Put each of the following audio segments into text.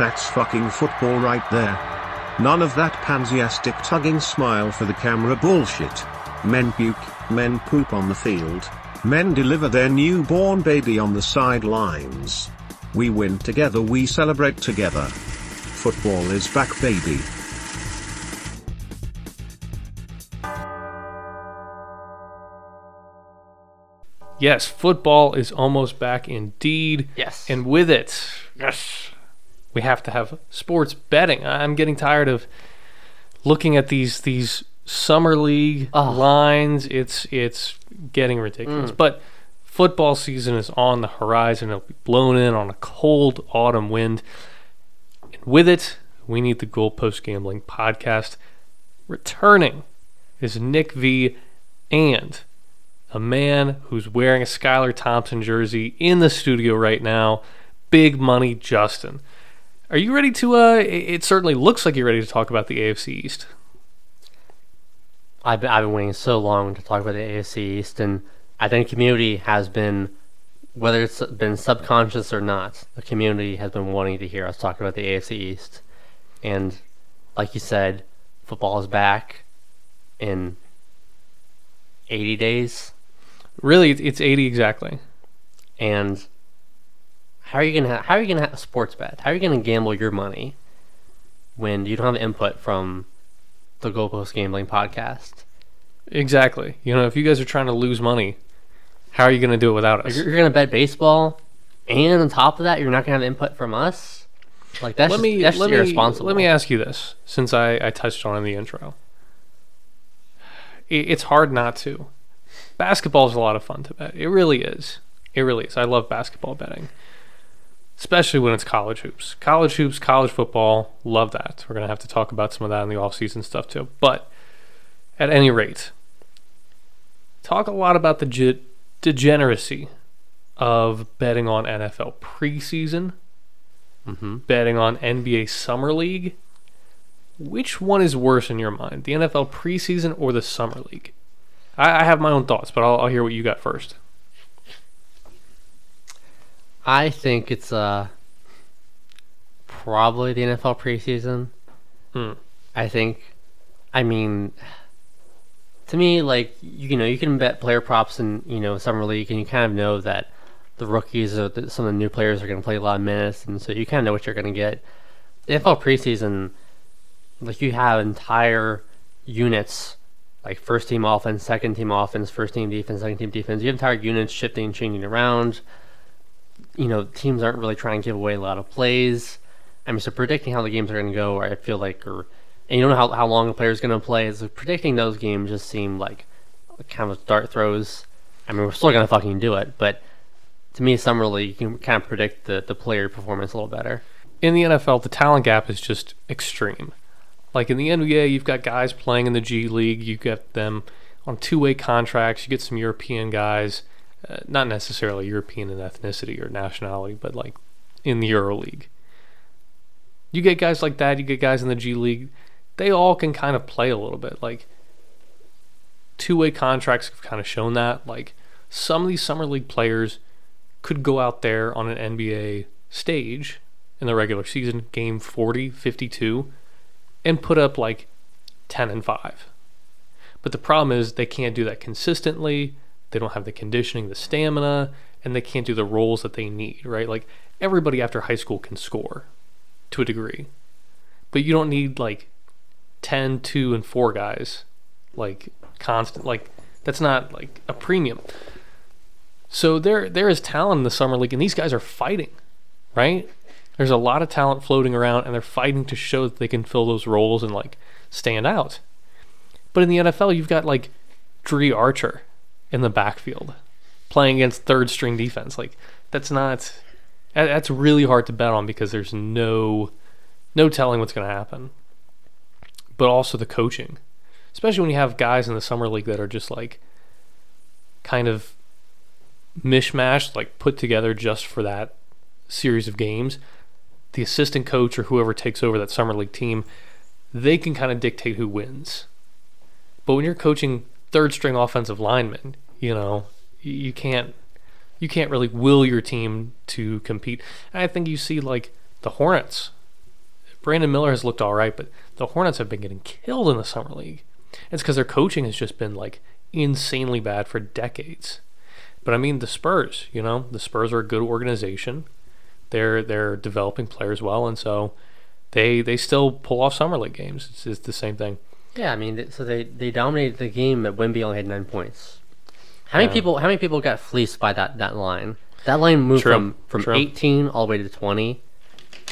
that's fucking football right there. None of that pansiastic tugging smile for the camera bullshit. Men puke, men poop on the field, men deliver their newborn baby on the sidelines. We win together, we celebrate together. Football is back, baby. Yes, football is almost back indeed. Yes. And with it, yes, we have to have sports betting. I'm getting tired of looking at these these summer league lines. It's it's getting ridiculous. Mm. But football season is on the horizon. It'll be blown in on a cold autumn wind. And with it, we need the Goalpost Gambling podcast. Returning is Nick V and a man who's wearing a Skylar Thompson jersey in the studio right now. Big money, Justin. Are you ready to? Uh, it certainly looks like you're ready to talk about the AFC East. I've been, I've been waiting so long to talk about the AFC East, and I think the community has been, whether it's been subconscious or not, the community has been wanting to hear us talk about the AFC East. And like you said, football is back in 80 days. Really, it's 80 exactly. And how are you gonna ha- how are you gonna have a sports bet? How are you gonna gamble your money when you don't have input from the Goalpost Gambling podcast? Exactly. You know, if you guys are trying to lose money, how are you going to do it without us? You're, you're gonna bet baseball, and on top of that, you're not gonna have input from us. Like that's let just, me that's let me irresponsible. let me ask you this, since I, I touched on in the intro. It, it's hard not to. Basketball is a lot of fun to bet. It really is. It really is. I love basketball betting, especially when it's college hoops. College hoops, college football, love that. We're gonna have to talk about some of that in the off-season stuff too. But at any rate, talk a lot about the ge- degeneracy of betting on NFL preseason hmm betting on NBA Summer League. Which one is worse in your mind, the NFL preseason or the Summer League? I, I have my own thoughts, but I'll, I'll hear what you got first. I think it's uh probably the NFL preseason. Hmm. I think, I mean, to me, like you know, you can bet player props in you know summer league, and you kind of know that the rookies or the, some of the new players are going to play a lot of minutes, and so you kind of know what you're going to get. The NFL preseason, like you have entire units, like first team offense, second team offense, first team defense, second team defense. You have entire units shifting, changing around. You know, teams aren't really trying to give away a lot of plays. I mean, so predicting how the games are going to go, I feel like, or and you don't know how, how long a player is going to play. So predicting those games just seem like kind of dart throws. I mean, we're still going to fucking do it, but to me, summer league, you can kind of predict the, the player performance a little better. In the NFL, the talent gap is just extreme. Like in the NBA, you've got guys playing in the G League, you get them on two way contracts, you get some European guys, uh, not necessarily European in ethnicity or nationality, but like in the Euro League. You get guys like that, you get guys in the G League, they all can kind of play a little bit. Like two way contracts have kind of shown that. Like some of these summer league players could go out there on an NBA stage in the regular season, game 40, 52, and put up like 10 and 5. But the problem is they can't do that consistently. They don't have the conditioning, the stamina, and they can't do the roles that they need, right? Like everybody after high school can score to a degree. But you don't need like 10, 2 and 4 guys like constant like that's not like a premium. So there there is talent in the summer league and these guys are fighting, right? There's a lot of talent floating around and they're fighting to show that they can fill those roles and like stand out. But in the NFL, you've got like Dri Archer in the backfield playing against third string defense. Like that's not that's really hard to bet on because there's no no telling what's going to happen. But also the coaching, especially when you have guys in the summer league that are just like kind of mishmashed, like put together just for that series of games. The assistant coach or whoever takes over that summer league team, they can kind of dictate who wins. But when you're coaching third string offensive lineman. you know, you, can't you can't really will your team to compete. And I think you see like the Hornets Brandon Miller has looked all right, but the Hornets have been getting killed in the summer league. It's because their coaching has just been like insanely bad for decades. But I mean, the Spurs, you know, the Spurs are a good organization. They're they're developing players well, and so they they still pull off summer league games. It's, it's the same thing. Yeah, I mean, so they, they dominated the game, but Wemby only had nine points. How many Yeah. people? How many people got fleeced by that, that line? That line moved True, from from true. 18 all the way to 20.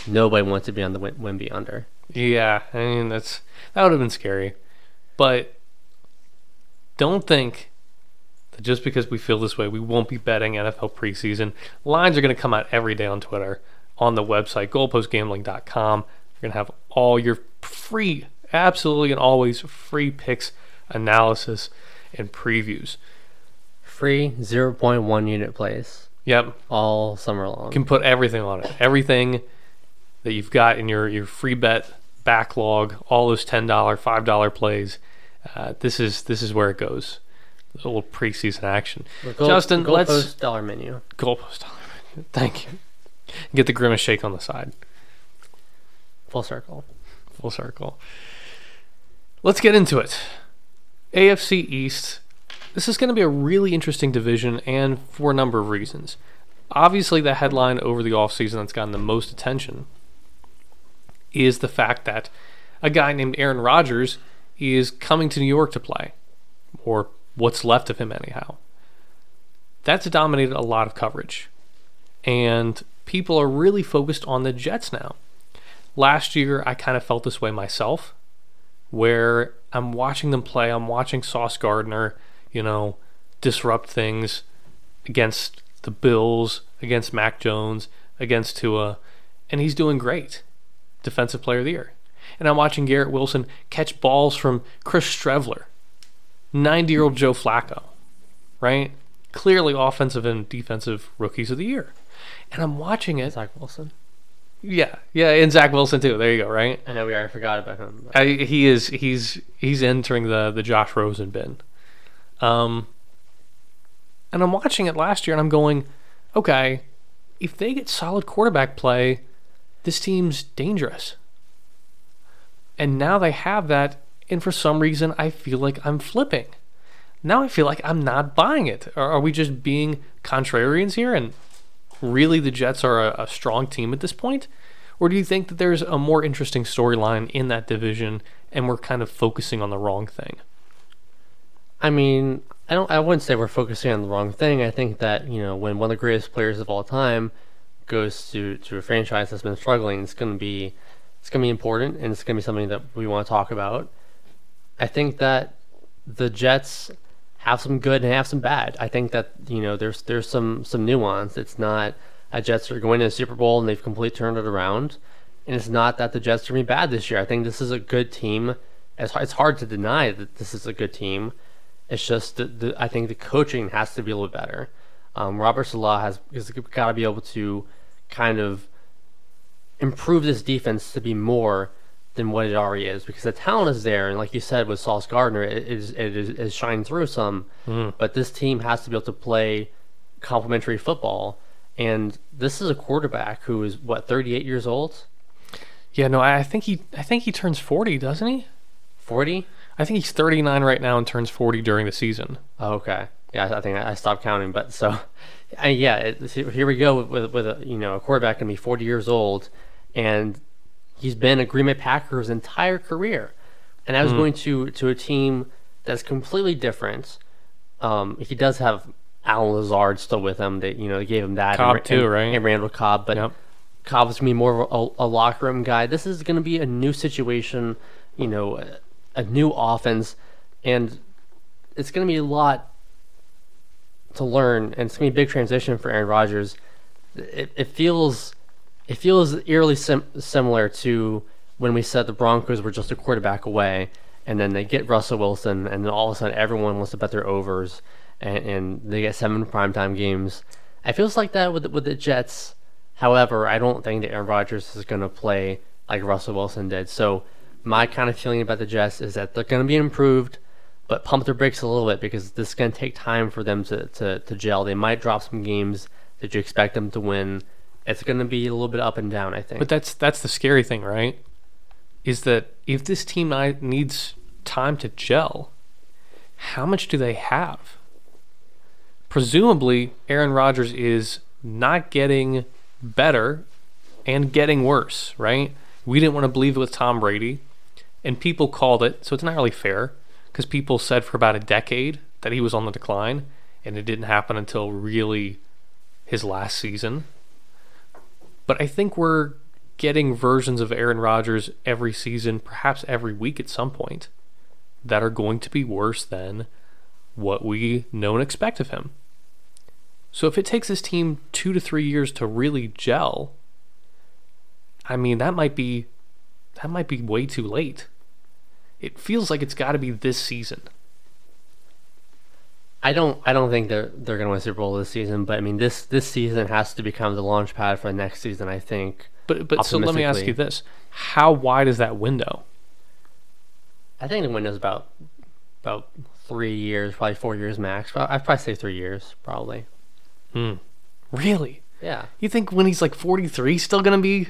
Nobody wants to be on the Wim- Wemby under. Yeah, I mean that's that would have been scary, but don't think that just because we feel this way, we won't be betting NFL preseason. Lines are going to come out every day on Twitter, on the website goalpostgambling.com. You're going to have all your free, absolutely and always free picks, analysis, and previews. Free 0.1 unit plays Yep, all summer long. you can put everything on it. Everything that you've got in your, your free bet backlog, all those ten dollar, five dollar plays. Uh, this is this is where it goes. A little preseason action. Goal- Justin, the let's goalpost dollar menu. goalpost dollar. Menu. Thank you. Get the grimace shake on the side. Full circle. Full circle. Let's get into it. AFC East. This is going to be a really interesting division, and for a number of reasons. Obviously, the headline over the offseason that's gotten the most attention is the fact that a guy named Aaron Rodgers is coming to New York to play, or what's left of him, anyhow. That's dominated a lot of coverage, and people are really focused on the Jets now. Last year, I kind of felt this way myself, where I'm watching them play, I'm watching Sauce Gardner, you know, disrupt things against the Bills, against Mac Jones, against Tua, and he's doing great. Defensive Player of the Year. And I'm watching Garrett Wilson catch balls from Chris Streveler, 90 year old Joe Flacco, right? Clearly offensive and defensive rookies of the year. And I'm watching it. Zach Wilson. Yeah, yeah, and Zach Wilson too. There you go, right? I know we already forgot about him. I, he is he's he's entering the the Josh Rosen bin. Um, and I'm watching it last year, and I'm going, okay, if they get solid quarterback play, this team's dangerous. And now they have that, and for some reason, I feel like I'm flipping. Now I feel like I'm not buying it. Are, are we just being contrarians here? And really, the Jets are a, a strong team at this point? Or do you think that there's a more interesting storyline in that division and we're kind of focusing on the wrong thing? I mean, I don't. I wouldn't say we're focusing on the wrong thing. I think that you know, when one of the greatest players of all time goes to to a franchise that's been struggling, it's to be it's going to be important, and it's going to be something that we want to talk about. I think that the Jets have some good and have some bad. I think that you know, there's there's some some nuance. It's not a Jets are going to the Super Bowl and they've completely turned it around, and it's not that the Jets are going to be bad this year. I think this is a good team. It's it's hard to deny that this is a good team. It's just that I think the coaching has to be a little better. Um, Robert Salah has, has got to be able to kind of improve this defense to be more than what it already is because the talent is there, and like you said with Sauce Gardner, it is it is, is shining through some. Mm-hmm. But this team has to be able to play complementary football, and this is a quarterback who is what 38 years old, Yeah, no, I think he I think he turns 40, doesn't he? 40. I think he's 39 right now and turns 40 during the season. Oh, okay. Yeah, I think I stopped counting, but so, yeah, it, here we go with, with with a you know a quarterback gonna be 40 years old, and he's been a Green Bay Packer his entire career, and I was going to to a team that's completely different. Um, he does have Allen Lazard still with him. That you know they gave him that Cobb and, too, and- right? And Randall Cobb, but Yep. Cobb is gonna be more of a, a locker room guy. This is gonna be a new situation, you know, a, a new offense, and it's gonna be a lot to learn, and it's gonna be a big transition for Aaron Rodgers. It, it feels it feels eerily sim- similar to when we said the Broncos were just a quarterback away, and then they get Russell Wilson, and then all of a sudden everyone wants to bet their overs, and, and they get seven primetime games. It feels like that with with the Jets. However, I don't think that Aaron Rodgers is going to play like Russell Wilson did. So my kind of feeling about the Jets is that they're going to be improved, but pump their brakes a little bit because this is going to take time for them to, to, to gel. They might drop some games that you expect them to win. It's going to be a little bit up and down, I think. But that's that's the scary thing, right? is that if this team needs time to gel, how much do they have? Presumably, Aaron Rodgers is not getting better and getting worse, right? We didn't want to believe it with Tom Brady, and people called it, so it's not really fair because people said for about a decade that he was on the decline, and it didn't happen until really his last season. But I think we're getting versions of Aaron Rodgers every season, perhaps every week at some point, that are going to be worse than what we know and expect of him. So if it takes this team two to three years to really gel, I mean that might be that might be way too late. It feels like it's got to be this season. I don't I don't think they're they're gonna win Super Bowl this season, but I mean this this season has to become the launch pad for the next season. I think. But but so let me ask you this: How wide is that window? I think the window's about about three years, probably four years max. But I'd probably say three years, probably. Hmm. Really? Yeah, You think when he's like 43, still gonna be?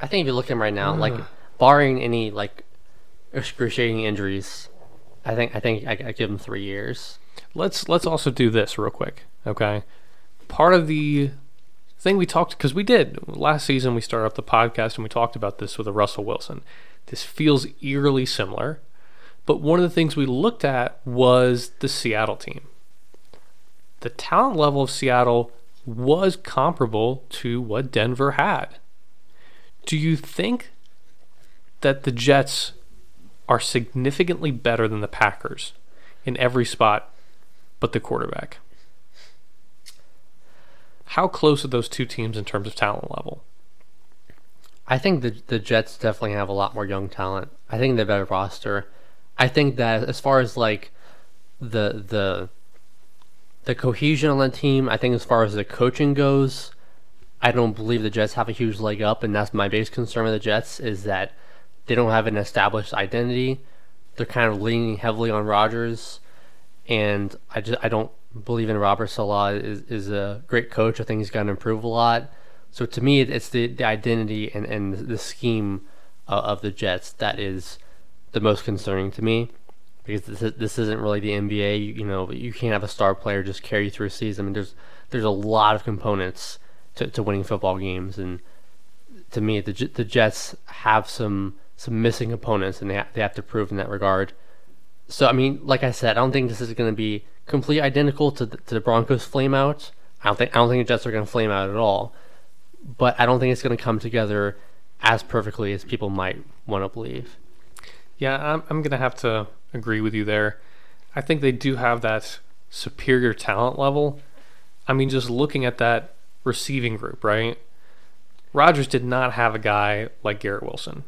I think if you look at him right now, like barring any like excruciating injuries, I think I think I, I give him three years. Let's let's also do this real quick, okay? Part of the thing we talked because we did last season, we started up the podcast and we talked about this with a Russell Wilson. This feels eerily similar, but one of the things we looked at was the Seattle team. The talent level of Seattle was comparable to what Denver had. Do you think that the Jets are significantly better than the Packers in every spot but the quarterback? How close are those two teams in terms of talent level? I think the the Jets definitely have a lot more young talent. I think they have a better roster. I think that as far as like the the the cohesion on the team, I think as far as the coaching goes, I don't believe the Jets have a huge leg up, and that's my biggest concern with the Jets is that they don't have an established identity. They're kind of leaning heavily on Rodgers, and I just I don't believe in Robert Salah is is a great coach. I think he's going to improve a lot. So to me, it's the, the identity and, and the scheme uh, of the Jets that is the most concerning to me because this, is, this isn't really the NBA. You, you know, you can't have a star player just carry you through a season. I mean, there's there's a lot of components to, to winning football games, and to me, the the Jets have some some missing components, and they ha- they have to prove in that regard. So I mean, like I said, I don't think this is going to be completely identical to the, to the Broncos flame out. I don't think I don't think the Jets are going to flame out at all but I don't think it's going to come together as perfectly as people might want to believe. Yeah, I'm, I'm going to have to agree with you there. I think they do have that superior talent level. I mean, just looking at that receiving group, right? Rodgers did not have a guy like Garrett Wilson.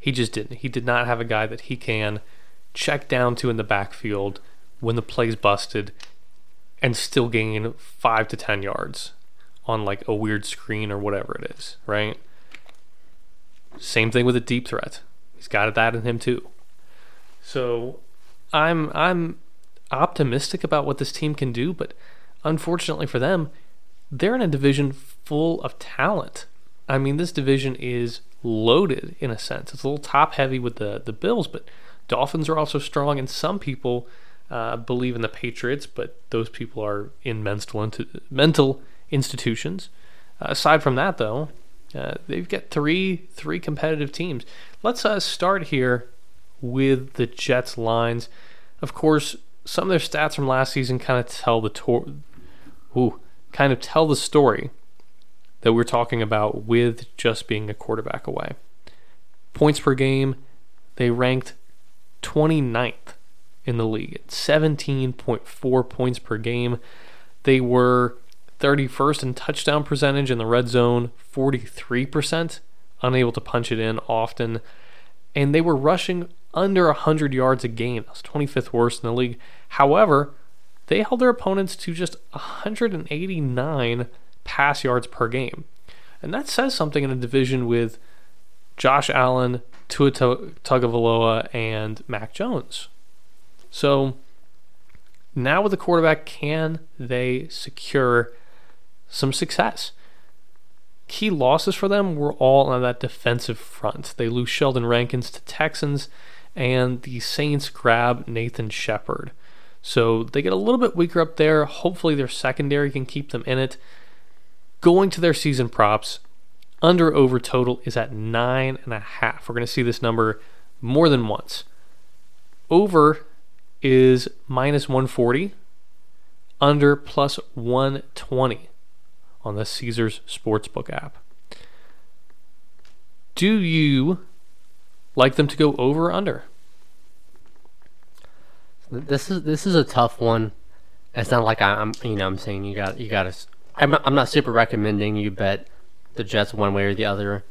He just didn't. He did not have a guy that he can check down to in the backfield when the play's busted and still gain five to 10 yards on like a weird screen or whatever it is, right? Same thing with a deep threat. He's got that in him too. So I'm I'm optimistic about what this team can do, but unfortunately for them, they're in a division full of talent. I mean, this division is loaded in a sense. It's a little top heavy with the the Bills, but Dolphins are also strong, and some people uh, believe in the Patriots, but those people are in mental mental institutions. Uh, aside from that, though, uh, they've got three three competitive teams. Let's uh, start here with the Jets lines. Of course, some of their stats from last season kind of tell the tor- ooh, kind of tell the story that we're talking about with just being a quarterback away. Points per game, they ranked 29th in the league at 17.4 points per game. They were 31st in touchdown percentage in the red zone, 43%, unable to punch it in often. And they were rushing under 100 yards a game. That's 25th worst in the league. However, they held their opponents to just 189 pass yards per game. And that says something in a division with Josh Allen, Tua Tu- Tagovailoa, and Mac Jones. So now with the quarterback, can they secure some success? key losses for them were all on that defensive front. They lose Sheldon Rankins to Texans, and the Saints grab Nathan Shepherd. So they get a little bit weaker up there. Hopefully, their secondary can keep them in it. Going to their season props, under over total is at nine and a half. We're going to see this number more than once. Over is minus 140, under plus 120 on the Caesars Sportsbook app. Do you like them to go over or under? This is this is a tough one. It's not like I'm you know I'm saying you got you got to. I'm not, I'm not super recommending you bet the Jets one way or the other.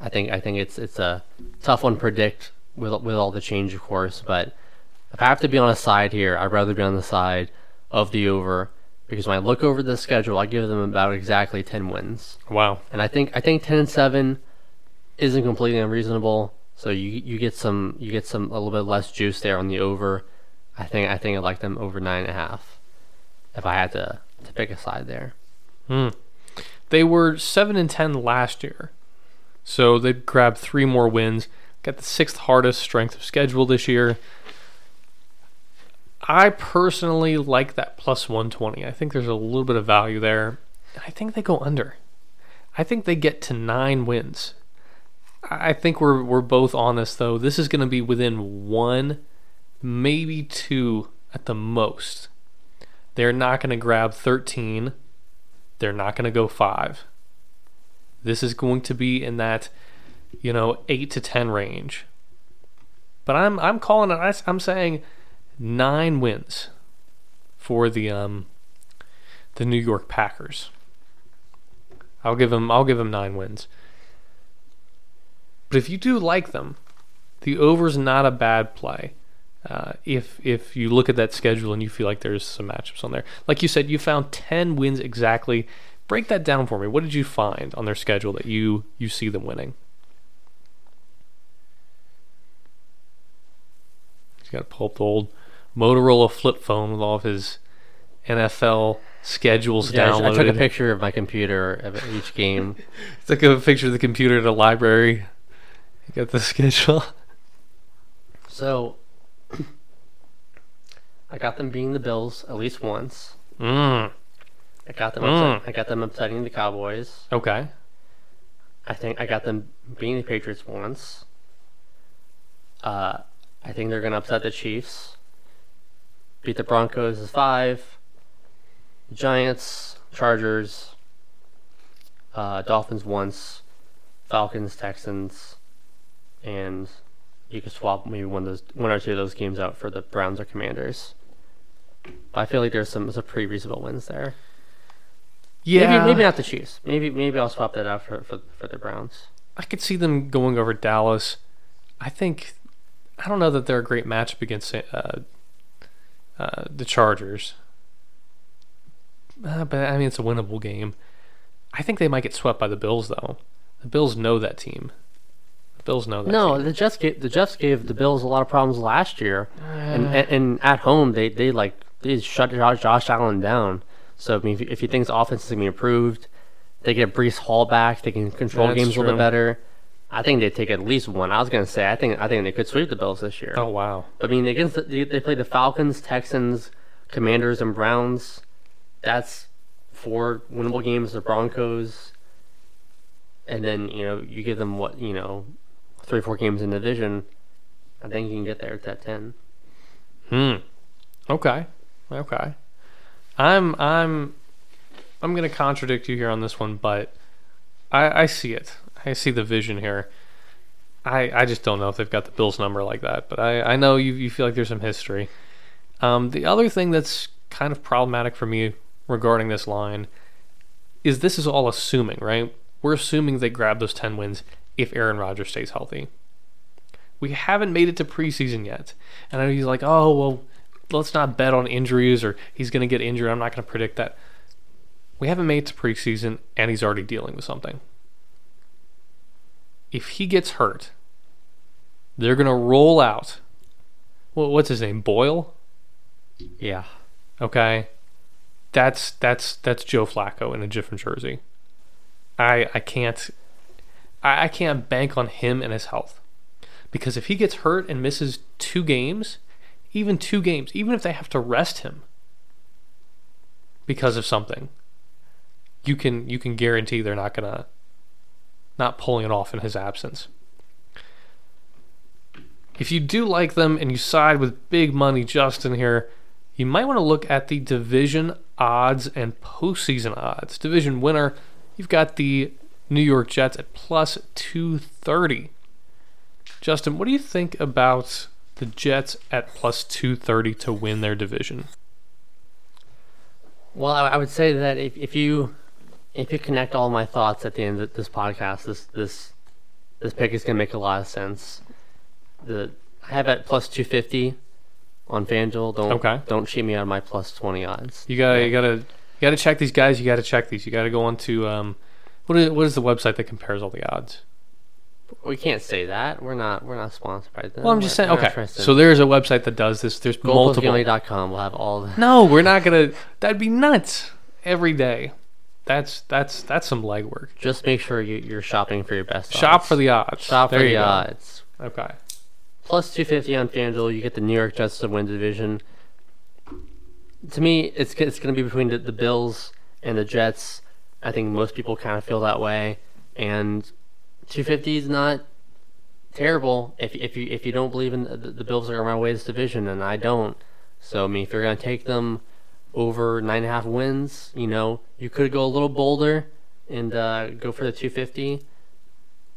I think I think it's it's a tough one to predict with with all the change, of course. But if I have to be on a side here, I'd rather be on the side of the over because when I look over the schedule, I give them about exactly ten wins. Wow. And I think I think ten and seven isn't completely unreasonable. So you you get some you get some a little bit less juice there on the over. I think I think I like them over nine and a half. If I had to to pick a side there. Hmm. They were seven and ten last year, so they grabbed three more wins. Got the sixth hardest strength of schedule this year. I personally like that plus 120. I think there's a little bit of value there. I think they go under. I think they get to nine wins. I think we're we're both on this though. This is going to be within one, maybe two at the most. They're not going to grab 13. They're not going to go five. This is going to be in that, you know, eight to ten range. But I'm I'm calling it. I'm saying nine wins for the um the New York Packers. I'll give them I'll give them 9 wins. But if you do like them, the over's not a bad play. Uh, if if you look at that schedule and you feel like there's some matchups on there, like you said, you found 10 wins exactly. Break that down for me. What did you find on their schedule that you you see them winning? He's got to pull up the old Motorola flip phone with all of his NFL schedules Yeah, downloaded. I took a picture of my computer of each game. Took a picture of the computer at a library. You got the schedule. So I got them beating the Bills at least once. Mm. I got them. Mm. Upset, I got them upsetting the Cowboys. Okay. I think I got them beating the Patriots once. Uh, I think they're gonna upset the Chiefs. Beat the Broncos is five. Giants, Chargers, uh, Dolphins once, Falcons, Texans, and you could swap maybe one of those one or two of those games out for the Browns or Commanders. I feel like there's some some pretty reasonable wins there. Yeah. Maybe maybe not the Chiefs. Maybe maybe I'll swap that out for for, for the Browns. I could see them going over Dallas. I think I don't know that they're a great matchup against uh, uh, the Chargers, uh, but I mean it's a winnable game. I think they might get swept by the Bills though. The Bills know that team. The Bills know that. No, team. the Jets gave the Jets gave the Bills a lot of problems last year, and, and and at home they they like they shut Josh, Josh Allen down. So I mean, if, you- if you think his offense is gonna be improved, they get Breece Hall back. They can control That's games a little bit better. I think they take at least one. I was gonna say I think I think they could sweep the Bills this year. oh wow. I mean, against the, they, they play the Falcons, Texans, Commanders, and Browns. That's four winnable games. The Broncos, and then you know you give them what you know, three four games in the division. I think you can get there at that ten. Hmm. Okay. Okay. I'm I'm I'm gonna contradict you here on this one, but I I see it. I see the vision here. I I just don't know if they've got the Bills number like that, but I I know you you feel like there's some history. Um, the other thing that's kind of problematic for me regarding this line is this is all assuming, right? We're assuming they grab those 10 wins if Aaron Rodgers stays healthy. We haven't made it to preseason yet. And I know he's like, oh, well, let's not bet on injuries or he's going to get injured. I'm not going to predict that. We haven't made it to preseason and he's already dealing with something. If he gets hurt, they're going to roll out. Well, what's his name? Boyle? Yeah, Okay. That's that's that's Joe Flacco in a different jersey. I I can't I, I can't bank on him and his health because if he gets hurt and misses two games, even two games, even if they have to rest him because of something, you can you can guarantee they're not gonna not pulling it off in his absence. If you do like them and you side with big money Justin here, you might want to look at the division odds and postseason odds. Division winner, you've got the New York Jets at plus 230. Justin, what do you think about the Jets at plus 230 to win their division? Well, I, would say that if, if you if you connect all my thoughts at the end of this podcast, this this this pick is gonna make a lot of sense. The I have at plus two fifty on FanDuel. Don't Okay. don't cheat me of my plus twenty odds. You gotta, you gotta, you gotta check these guys. You gotta check these. You gotta go on to um, what is what is the website that compares all the odds? We can't say that. We're not we're not sponsored by them. Well, I'm just saying. we're not Okay, so there's a website that does this. There's multiple. goalpostgambling.com will have all the No, we're not gonna. That'd be nuts. Every day. That's that's that's some legwork. Just make sure you, you're shopping for your best. Shop odds. for the odds. shop there for you the go. odds. Okay. Plus two fifty on FanDuel. You get the New York Jets to win the division. To me, it's it's going to be between the, the Bills and the Jets. I think most people kind of feel that way, and two fifty is not terrible if if you if you don't believe in the, the Bills are run away this division, and I don't. So I mean, if you're going to take them over nine and a half wins, you know, you could go a little bolder and uh, go for the two fifty.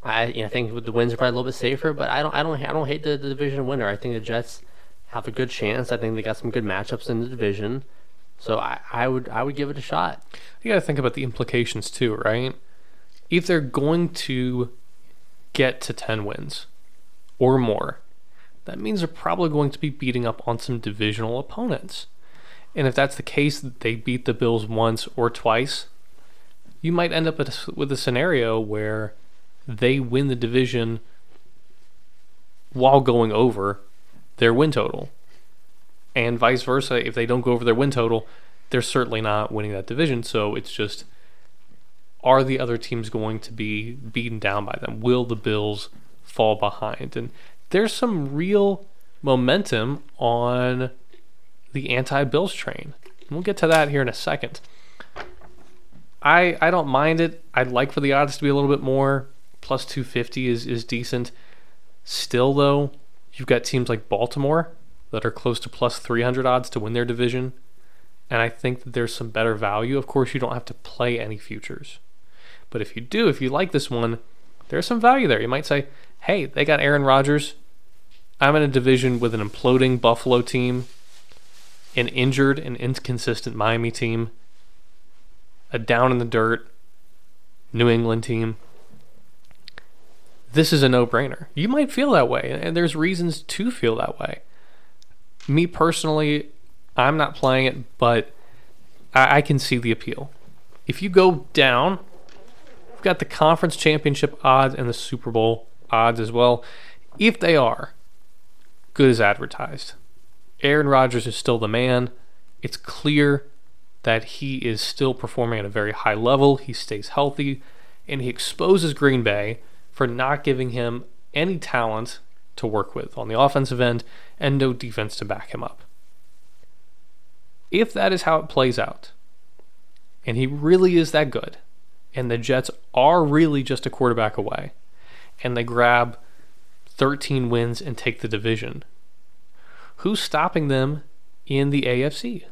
I you know, I think the wins are probably a little bit safer, but I don't I don't I don't hate the, the division winner. I think the Jets have a good chance. I think they got some good matchups in the division, so I, I would I would give it a shot. You got to think about the implications too, right? If they're going to get to 10 wins or more, that means they're probably going to be beating up on some divisional opponents. And if that's the case, they beat the Bills once or twice, you might end up with a scenario where they win the division while going over their win total. And vice versa, if they don't go over their win total, they're certainly not winning that division. So it's just are the other teams going to be beaten down by them? Will the Bills fall behind? And there's some real momentum on the anti Bills train. We'll get to that here in a second. I I don't mind it. I'd like for the odds to be a little bit more. Plus 250 is, is decent. Still, though, you've got teams like Baltimore that are close to plus 300 odds to win their division. And I think that there's some better value. Of course, you don't have to play any futures. But if you do, if you like this one, there's some value there. You might say, hey, they got Aaron Rodgers. I'm in a division with an imploding Buffalo team, an injured and inconsistent Miami team, a down in the dirt New England team. This is a no brainer. You might feel that way, and there's reasons to feel that way. Me personally, I'm not playing it, but I, I can see the appeal. If you go down, we've got the conference championship odds and the Super Bowl odds as well. If they are good as advertised, Aaron Rodgers is still the man. It's clear that he is still performing at a very high level. He stays healthy, and he exposes Green Bay for not giving him any talent to work with on the offensive end and no defense to back him up. If that is how it plays out, and he really is that good, and the Jets are really just a quarterback away, and they grab 13 wins and take the division, who's stopping them in the AFC?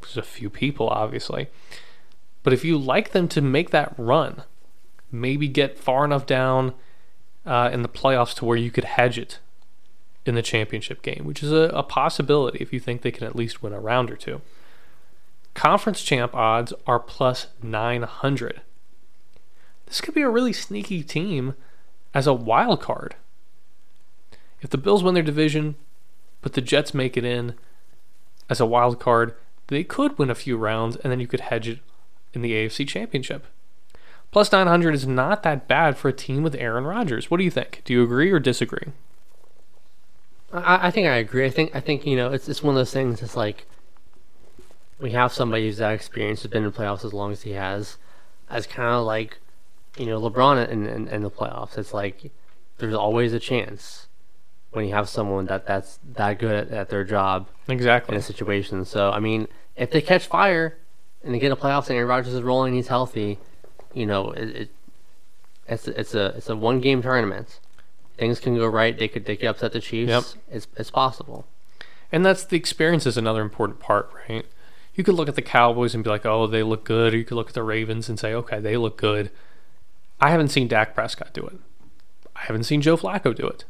There's a few people, obviously. But if you like them to make that run, maybe get far enough down uh, in the playoffs to where you could hedge it in the championship game, which is a, a possibility if you think they can at least win a round or two. Conference champ odds are plus 900. This could be a really sneaky team as a wild card. If the Bills win their division, but the Jets make it in as a wild card, they could win a few rounds and then you could hedge it in the AFC Championship. Plus 900 is not that bad for a team with Aaron Rodgers. What do you think? Do you agree or disagree? I, I think I agree. I think I think you know it's it's one of those things. It's like we have somebody who's that experienced, who's been in playoffs as long as he has. as kind of like, you know, LeBron in, in, in the playoffs. It's like there's always a chance when you have someone that that's that good at, at their job exactly in a situation. So I mean, if they catch fire and they get a playoffs and Aaron Rodgers is rolling, he's healthy, you know, it, it it's it's a it's a one game tournament. Things can go right. They could they could upset the Chiefs. Yep. It's it's possible. And that's the experience is another important part, right? You could look at the Cowboys and be like, oh, they look good. Or you could look at the Ravens and say, okay, they look good. I haven't seen Dak Prescott do it. I haven't seen Joe Flacco do it.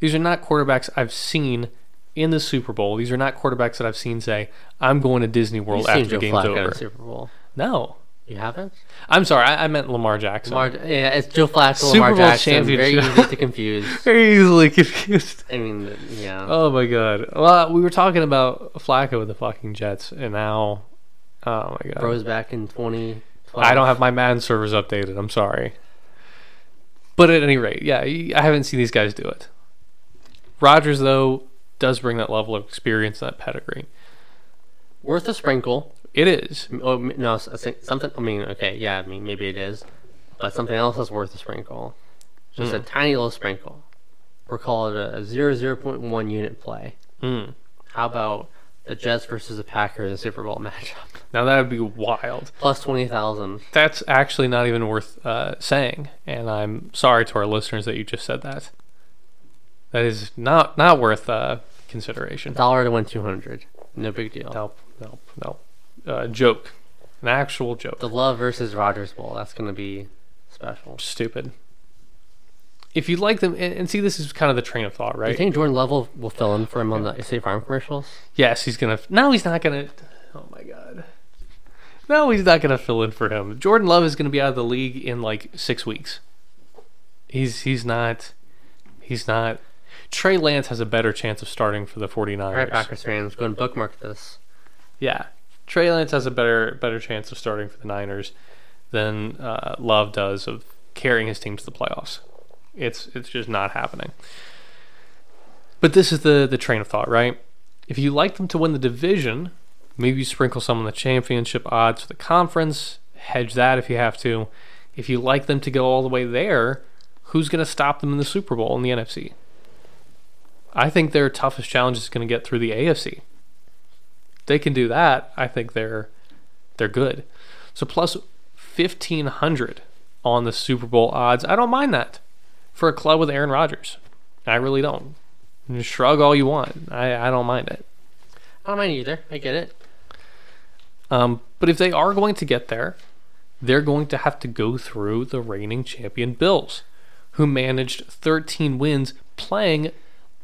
These are not quarterbacks I've seen in the Super Bowl. These are not quarterbacks that I've seen say, I'm going to Disney World You've after the game's Flacco in over. the Super Bowl. No. You haven't? I'm sorry. I, I meant Lamar Jackson. Lamar, yeah, it's Joe Flacco, Super Lamar Bowl Jackson. Very championship. easy to confuse. Very easily confused. I mean, yeah. Oh my god. Well, we were talking about Flacco with the fucking Jets, and now, oh my god. Bros back in 2012. I don't have my Madden servers updated. I'm sorry. But at any rate, yeah, I haven't seen these guys do it. Rodgers, though, does bring that level of experience, that pedigree. Worth a sprinkle. It is. Oh, no, s- I think something. I mean, okay, yeah. I mean, maybe it is, but something else is worth a sprinkle. Just a tiny little sprinkle. We'll call it a, a zero zero point one unit play. Mm. How about the Jets versus the Packers in the Super Bowl matchup? Now that would be wild. Plus twenty thousand. That's actually not even worth uh, saying, and I'm sorry to our listeners that you just said that. That is not not worth uh, consideration. Dollar to win two hundred. No big deal. Nope, nope, nope. Uh, joke, an actual joke. The Love versus Rodgers Bowl. That's gonna be special. Stupid. If you like them, and, and see, this is kind of the train of thought, Do right? you think Jordan Love will, will fill in for him on the State Farm commercials? yes, he's gonna. No, he's not gonna. Oh my god. No, he's not gonna fill in for him. Jordan Love is gonna be out of the league in like six weeks. He's he's not. He's not. Trey Lance has a better chance of starting for the 49ers. All right, Packers fans, go and bookmark this. Yeah, Trey Lance has a better better chance of starting for the Niners than uh, Love does of carrying his team to the playoffs. It's it's just not happening. But this is the the train of thought, right? If you like them to win the division, maybe you sprinkle some on the championship odds for the conference, hedge that if you have to. If you like them to go all the way there, who's going to stop them in the Super Bowl in the NFC? I think their toughest challenge is going to get through the AFC they can do that, I think they're they're good. So plus fifteen hundred on the Super Bowl odds. I don't mind that for a club with Aaron Rodgers. I really don't. You shrug all you want. I, I don't mind it. I don't mind either. I get it. Um, but if they are going to get there, they're going to have to go through the reigning champion Bills, who managed 13 wins playing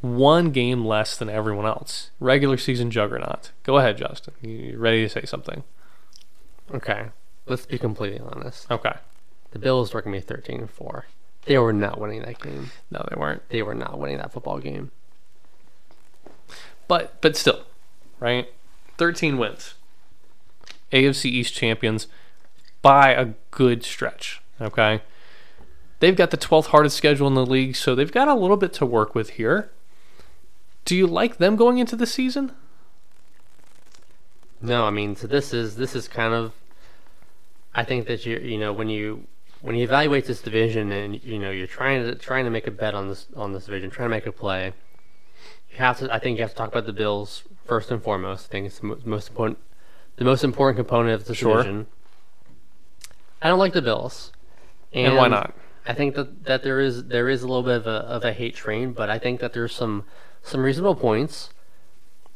one game less than everyone else. Regular season juggernaut. Go ahead, Justin. You ready to say something? Okay, let's be completely honest. Okay. The Bills were gonna be thirteen and four. They were not winning that game. No, they weren't. They were not winning that football game. But but still, right? 13 wins. AFC East champions by a good stretch, okay? They've got the 12th hardest schedule in the league, so they've got a little bit to work with here. Do you like them going into the season? No, I mean, so this is this is kind of. I think that you you know when you when you evaluate this division and you know you're trying to trying to make a bet on this on this division, trying to make a play. You have to. I think you have to talk about the Bills first and foremost. I think it's the most important, the most important component of the Sure. division. I don't like the Bills, And, why not? I think that, that there is there is a little bit of a of a hate train, but I think that there's some some reasonable points.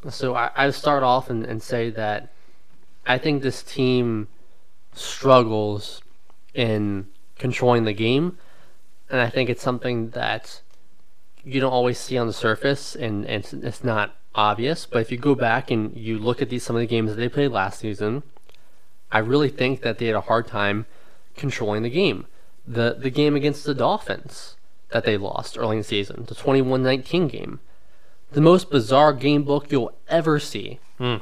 So I, I start off and, and say that I think this team struggles in controlling the game, and I think it's something that you don't always see on the surface, and, and it's, it's not obvious. But if you go back and you look at these some of the games that they played last season, I really think that they had a hard time controlling the game. The the game against the Dolphins that they lost early in the season, the 21-19 game. The most bizarre game book you'll ever see. Hmm.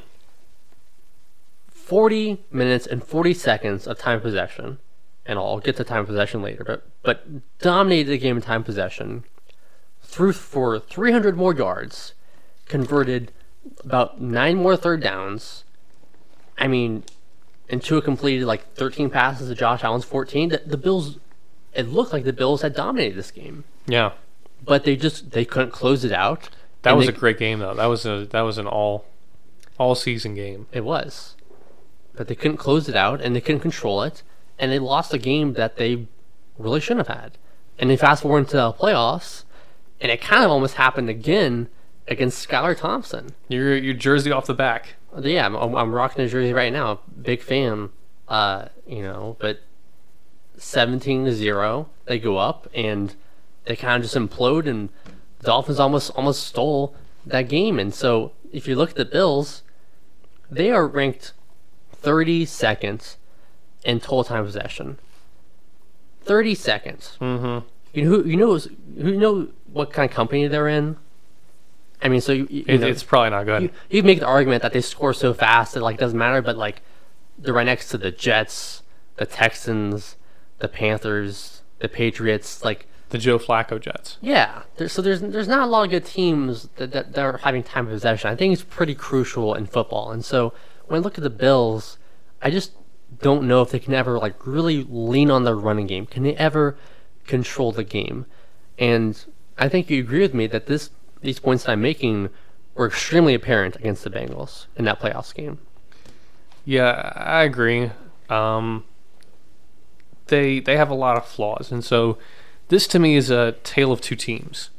40 minutes and 40 seconds of time possession. And I'll get to time possession later, but but dominated the game in time possession. Threw for 300 more yards, converted about 9 more third downs. I mean, and Tua completed like 13 passes to Josh Allen's 14. The, the Bills, it looked like the Bills had dominated this game, Yeah. but they just they couldn't close it out. That And was they- a great game though. That was a that was an all all season game. It was, but they couldn't close it out and they couldn't control it, and they lost a game that they really shouldn't have had. And they fast forward into the playoffs, and it kind of almost happened again against Skylar Thompson. Your your jersey off the back. Yeah, I'm, I'm rocking a jersey right now. Big fan. Uh, you know, but 17 to 0, they go up and they kind of just implode and the Dolphins almost almost stole that game. And so if you look at the Bills, they are ranked 30 seconds in total time possession. 30 seconds. Mm-hmm. You know who you know who know what kind of company they're in? I mean, so you, you It, know, it's probably not good. you, you make the argument that they score so fast that like it doesn't matter, but like they're right next to the Jets, the Texans, the Panthers, the Patriots. Like the Joe Flacco Jets. yeah, there, so there's there's not a lot of good teams that, that that are having time of possession. I think it's pretty crucial in football, and so when I look at the Bills, I just don't know if they can ever like really lean on their running game. Can they ever control the game? And I think you agree with me that this these points that I'm making were extremely apparent against the Bengals in that playoffs game. Yeah, I agree. Um, they they have a lot of flaws, and so this to me is a tale of two teams.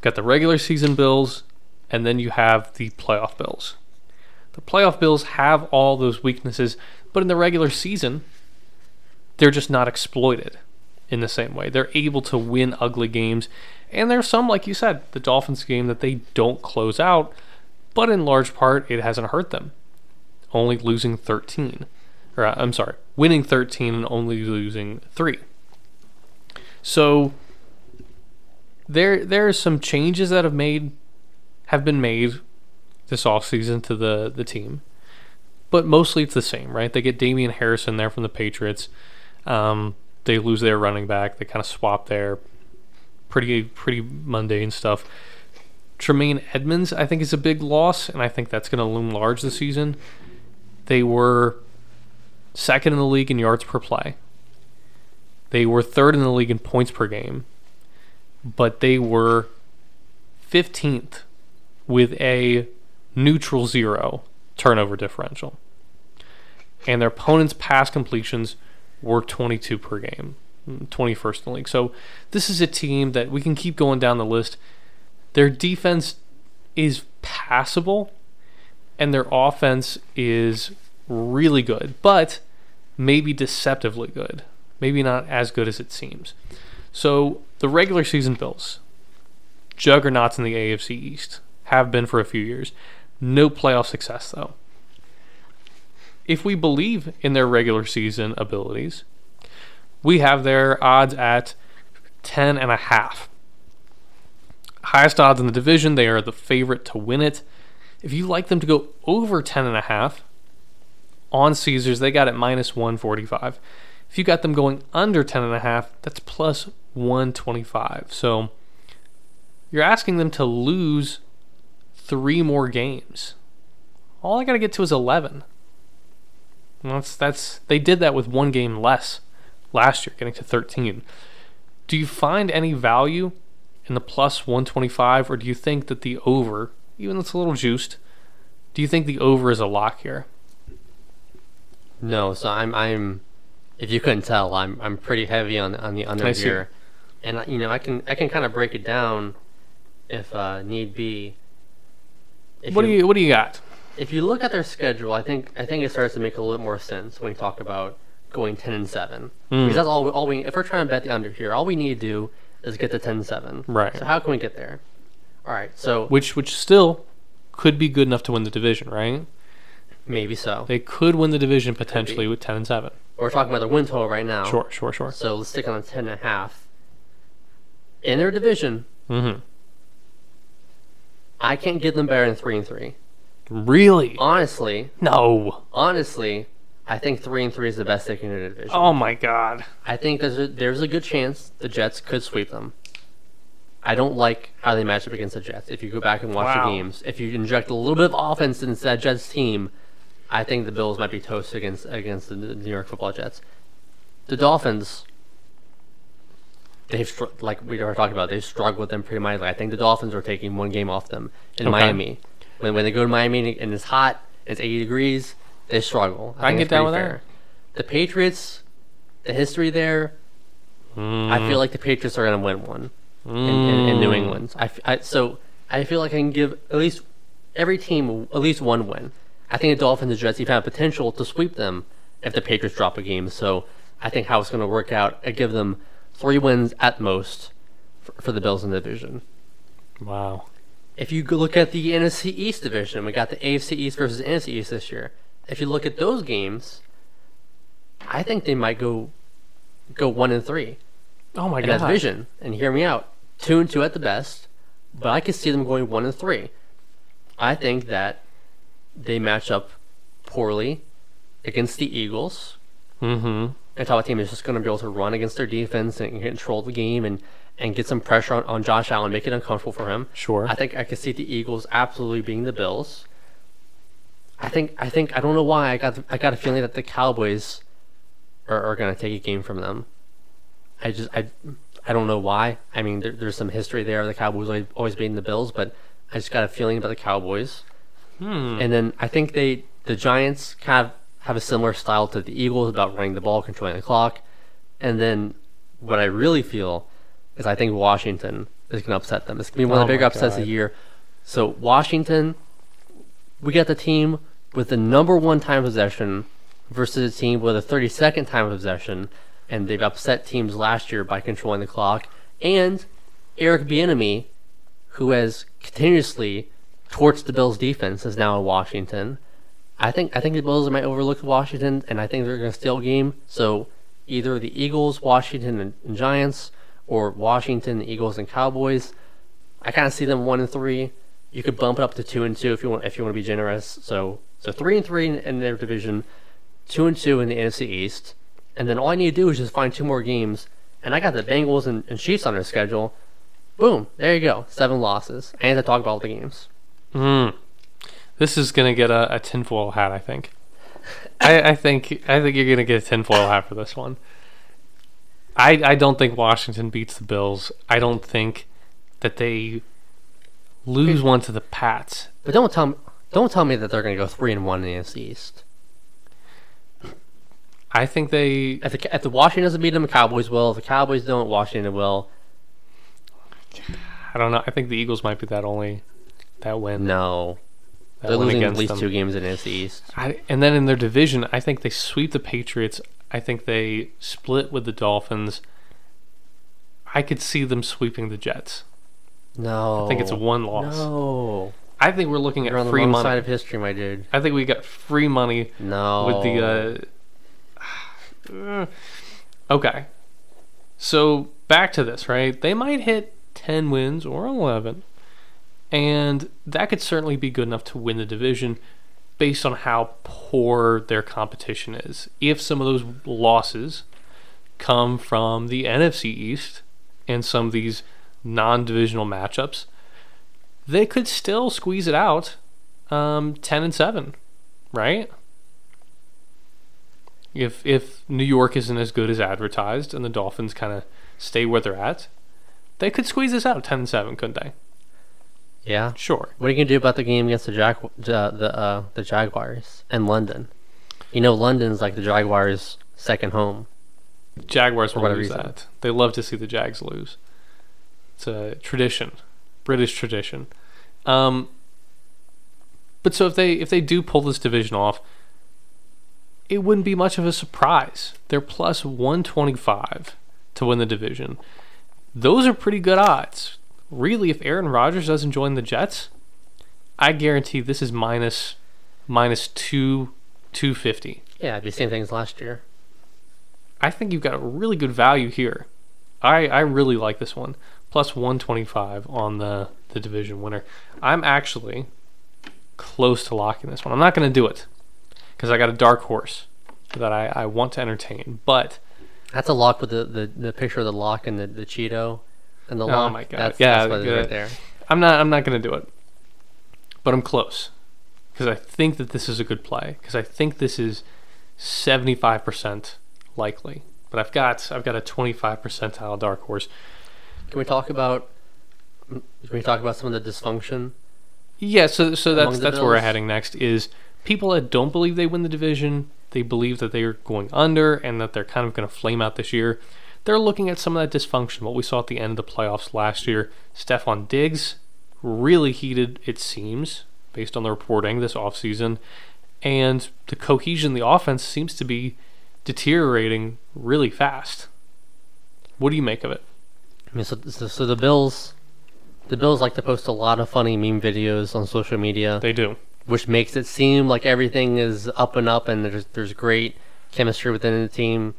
Got the regular season Bills, and then you have the playoff Bills. The playoff Bills have all those weaknesses, but in the regular season, they're just not exploited in the same way. They're able to win ugly games, and there's some, like you said, the Dolphins game that they don't close out, but in large part, it hasn't hurt them only losing 13. Or I'm sorry, winning 13 and only losing 3. So there there are some changes that have made have been made this offseason to the the team. But mostly it's the same, right? They get Damian Harrison there from the Patriots. Um, they lose their running back. They kind of swap there. Pretty pretty mundane stuff. Tremaine Edmonds, I think, is a big loss, and I think that's going to loom large this season. They were second in the league in yards per play. They were third in the league in points per game, but they were 15th with a neutral zero turnover differential. And their opponents' pass completions were 22 per game, mm, 21st in the league. So this is a team that we can keep going down the list. Their defense is passable, and their offense is really good, but maybe deceptively good. Maybe not as good as it seems. So the regular season Bills, juggernauts in the AFC East, have been for a few years. No playoff success though. If we believe in their regular season abilities, we have their odds at 10 and a half. Highest odds in the division, they are the favorite to win it. If you like them to go over 10 and a half on Caesars, they got it minus 145. If you got them going under 10 and a half, that's plus 125. So you're asking them to lose three more games. All I got to get to is 11. And That's that's they did that with one game less last year, getting to 13. Do you find any value in the plus 125, or do you think that the over, even though it's a little juiced, do you think the over is a lock here? No, so I'm I'm if you couldn't tell, I'm I'm pretty heavy on on the under I see. here. And uh, you know, I can I can kind of break it down if uh, need be. If what do you what do you got? if you look at their schedule, I think I think it starts to make a little bit more sense when we talk about going ten and seven. Hmm. Because that's all we, all we if we're trying to bet the under here, all we need to do is get to ten and seven. Right. So how can we get there? All right. So Which which still could be good enough to win the division, right? Maybe so. They could win the division potentially with 10 and 7. We're talking about the win total right now. Sure, sure, sure. So let's stick on ten and a half. In their division, Mhm. I can't give them better than three and three. Really? Honestly, No. honestly, I think three and three is the best they can do in the division. Oh my god. I think there's a, there's a good chance the Jets could sweep them. I don't like how they match up against the Jets. If you go back and watch Wow. the games, if you inject a little bit of offense into that Jets team, I think the Bills might be toast against against the New York Football Jets. The Dolphins, they've like we were talking about, they've struggled with them pretty mightily. I think the Dolphins are taking one game off them in Okay. Miami. When when they go to Miami and it's hot, it's 80 degrees, they struggle. I can think get down with fair. The Patriots, the history there, I mm. feel like the Patriots are going to win one in, in, in New mm. England. I, I- so I feel like I can give at least every team at least one win. I think the Dolphins and Jets even have potential to sweep them if the Patriots drop a game. So I think how it's going to work out, I give them three wins at most for, for the Bills in the division. Wow. If you look at the NFC East division, we got the AFC East versus NFC East this year. If you look at those games, I think they might go go one and three Oh my in god. that division. And hear me out, two and two at the best, but I could see them going one and three. I think that they match up poorly against the Eagles. Mm-hmm. A top team is just going to be able to run against their defense and control the game and, and get some pressure on, on Josh Allen, make it uncomfortable for him. Sure. I think I could see the Eagles absolutely being the Bills. I think I think I don't know why I got I got a feeling that the Cowboys are, are going to take a game from them. I just I I don't know why. I mean, there, there's some history there. The Cowboys always, always beating the Bills, but I just got a feeling about the Cowboys. Hmm. And then I think they the Giants kind of have a similar style to the Eagles about running the ball, controlling the clock. And then what I really feel is I think Washington is going to upset them. It's going to be one of Oh the bigger my upsets of the year. So Washington, we got the team with the number one time possession versus a team with a 32nd time possession, and they've upset teams last year by controlling the clock. And Eric Bieniemy, who has continuously torched the Bills' defense, is now in Washington. I think I think the Bills might overlook Washington, and I think they're going to steal a game. So either the Eagles, Washington, and, Giants, or Washington, the Eagles, and Cowboys. I kind of see them one and three. You could bump it up to two and two if you want if you want to be generous. So so three and three in, in their division, two and two in the NFC East, and then all I need to do is just find two more games, and I got the Bengals and, and Chiefs on their schedule. Boom, there you go, seven losses. I need to talk about all the games. Mm. This is gonna get a, a tinfoil hat, I think. I, I think I think you're gonna get a tinfoil hat for this one. I I don't think Washington beats the Bills. I don't think that they lose one to the Pats. But don't tell me don't tell me that they're going to go three and one in the NFC East. I think they If the if the Washington doesn't beat them, the Cowboys will. If the Cowboys don't, Washington will. I don't know. I think the Eagles might be that only that win. No, that they're win losing at least them. two games in the East. I, and then in their division, I think they sweep the Patriots. I think they split with the Dolphins. I could see them sweeping the Jets. No, I think it's one loss. No, I think we're looking you're at free money. side of history, my dude. I think we got free money No, with the. Uh, okay, so back to this, right? They might hit ten wins or eleven, and that could certainly be good enough to win the division, based on how poor their competition is. If some of those losses come from the NFC East and some of these non-divisional matchups, they could still squeeze it out, um, ten and seven, right? If if New York isn't as good as advertised and the Dolphins kind of stay where they're at, they could squeeze this out ten and seven, couldn't they? Yeah. Sure. What are you gonna do about the game against the Jag uh, the uh, the Jaguars in London? You know, London's like the Jaguars' second home. Jaguars will whatever lose reason. that. They love to see the Jags lose. It's a tradition, British tradition. Um, but so if they if they do pull this division off, it wouldn't be much of a surprise. They're plus one twenty five to win the division. Those are pretty good odds. Really, if Aaron Rodgers doesn't join the Jets, I guarantee this is minus minus two two fifty. Yeah, it'd be the same thing as last year. I think you've got a really good value here. I I really like this one. Plus 125 on the the division winner. I'm actually close to locking this one. I'm not going to do it because I got a dark horse that I, I want to entertain. But That's a lock with the, the, the picture of the lock and the, the Cheeto and the Oh lock. my God. That's, Yeah, that's what it is good. right there. I'm not I'm not going to do it. But I'm close because I think that this is a good play because I think this is 75% likely. But I've got I've got a 25 percentile dark horse. Can we talk about? Can we talk about some of the dysfunction? Yeah, so so that's that's where we're heading next is people that don't believe they win the division, they believe that they're going under and that they're kind of going to flame out this year. They're looking at some of that dysfunction, what we saw at the end of the playoffs last year. Stefon Diggs really heated, it seems, based on the reporting this offseason. And the cohesion the offense seems to be deteriorating really fast. What do you make of it? I mean, so, so, so the Bills, the Bills like to post a lot of funny meme videos on social media, They do. which makes it seem like everything is up and up and there's there's great chemistry within the team.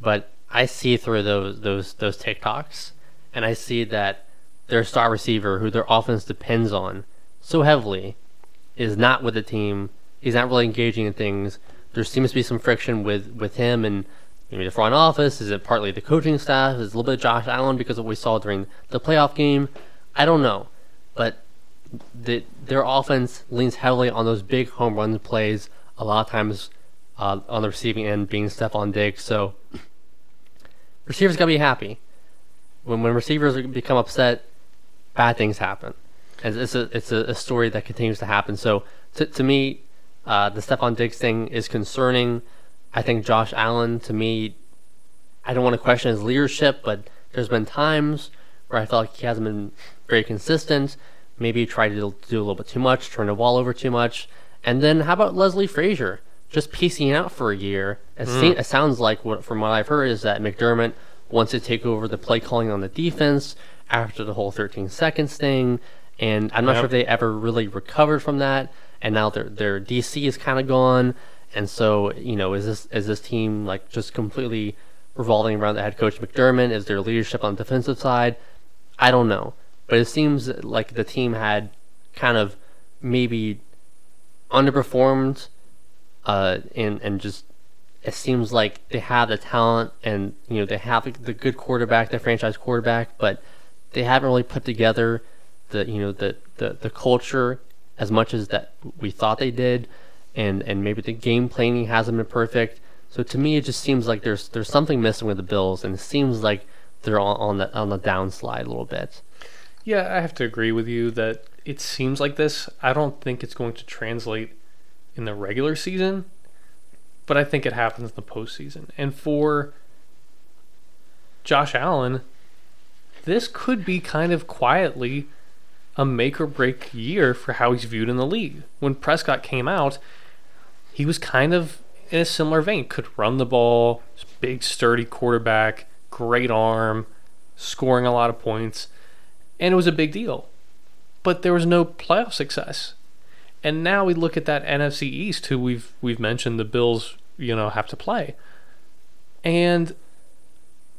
But I see through those those those TikToks, and I see that their star receiver, who their offense depends on so heavily, is not with the team. He's not really engaging in things. There seems to be some friction with with him and maybe the front office. Is it partly the coaching staff? Is it a little bit of Josh Allen because of what we saw during the playoff game? I don't know, but the, their offense leans heavily on those big home run plays. A lot of times uh, on the receiving end being Stefon Diggs. So receivers gotta be happy. When when receivers become upset, bad things happen, and it's a it's a, a story that continues to happen. So to to me, uh, the Stefon Diggs thing is concerning. I think Josh Allen, to me, I don't want to question his leadership, but there's been times where I felt like he hasn't been very consistent. Maybe he tried to do a little bit too much, turn the ball over too much. And then how about Leslie Frazier? Just piecing out for a year. It, hmm. se- it sounds like, what, from what I've heard, is that McDermott wants to take over the play calling on the defense after the whole 13 seconds thing. And I'm not Yep. sure if they ever really recovered from that. And now their their DC is kind of gone. And so, you know, is this is this team like just completely revolving around the head coach McDermott? Is there leadership on the defensive side? I don't know, but it seems like the team had kind of maybe underperformed, uh, and and just it seems like they have the talent and you know they have the good quarterback, the franchise quarterback, but they haven't really put together the you know the the, the culture as much as that we thought they did, and and maybe the game planning hasn't been perfect. So to me, it just seems like there's there's something missing with the Bills, and it seems like they're on, on the on the downslide a little bit. Yeah, I have to agree with you that it seems like this. I don't think it's going to translate in the regular season, but I think it happens in the postseason. And for Josh Allen, this could be kind of quietly a make or break year for how he's viewed in the league. When Prescott came out, he was kind of in a similar vein. Could run the ball, big, sturdy quarterback, great arm, scoring a lot of points and it was a big deal. But there was no playoff success. And now we look at that NFC East, who we've we've mentioned the Bills, you know, have to play. And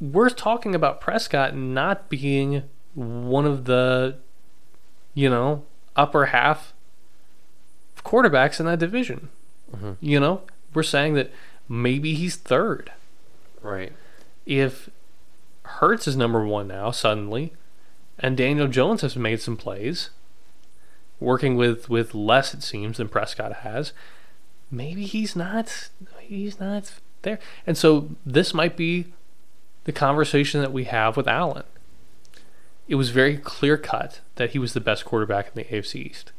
we're talking about Prescott not being one of the, you know, upper half quarterbacks in that division. Mm-hmm. You know, we're saying that maybe he's third. Right. If Hurts is number one now, suddenly, and Daniel Jones has made some plays, working with with less it seems than Prescott has. Maybe he's not he's not there, and so this might be the conversation that we have with Allen. It was very clear cut that he was the best quarterback in the AFC East,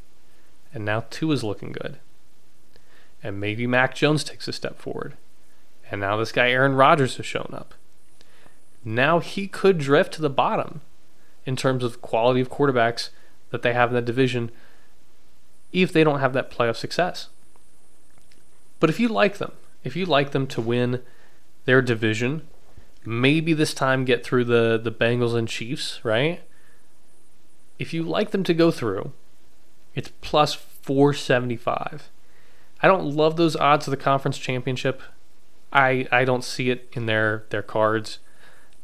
and now two is looking good, and maybe Mac Jones takes a step forward, and now this guy Aaron Rodgers has shown up. Now he could drift to the bottom in terms of quality of quarterbacks that they have in that division if they don't have that playoff success. But if you like them, if you like them to win their division, maybe this time get through the, the Bengals and Chiefs, right? If you like them to go through, it's plus 475. I don't love those odds of the conference championship. I I don't see it in their their cards.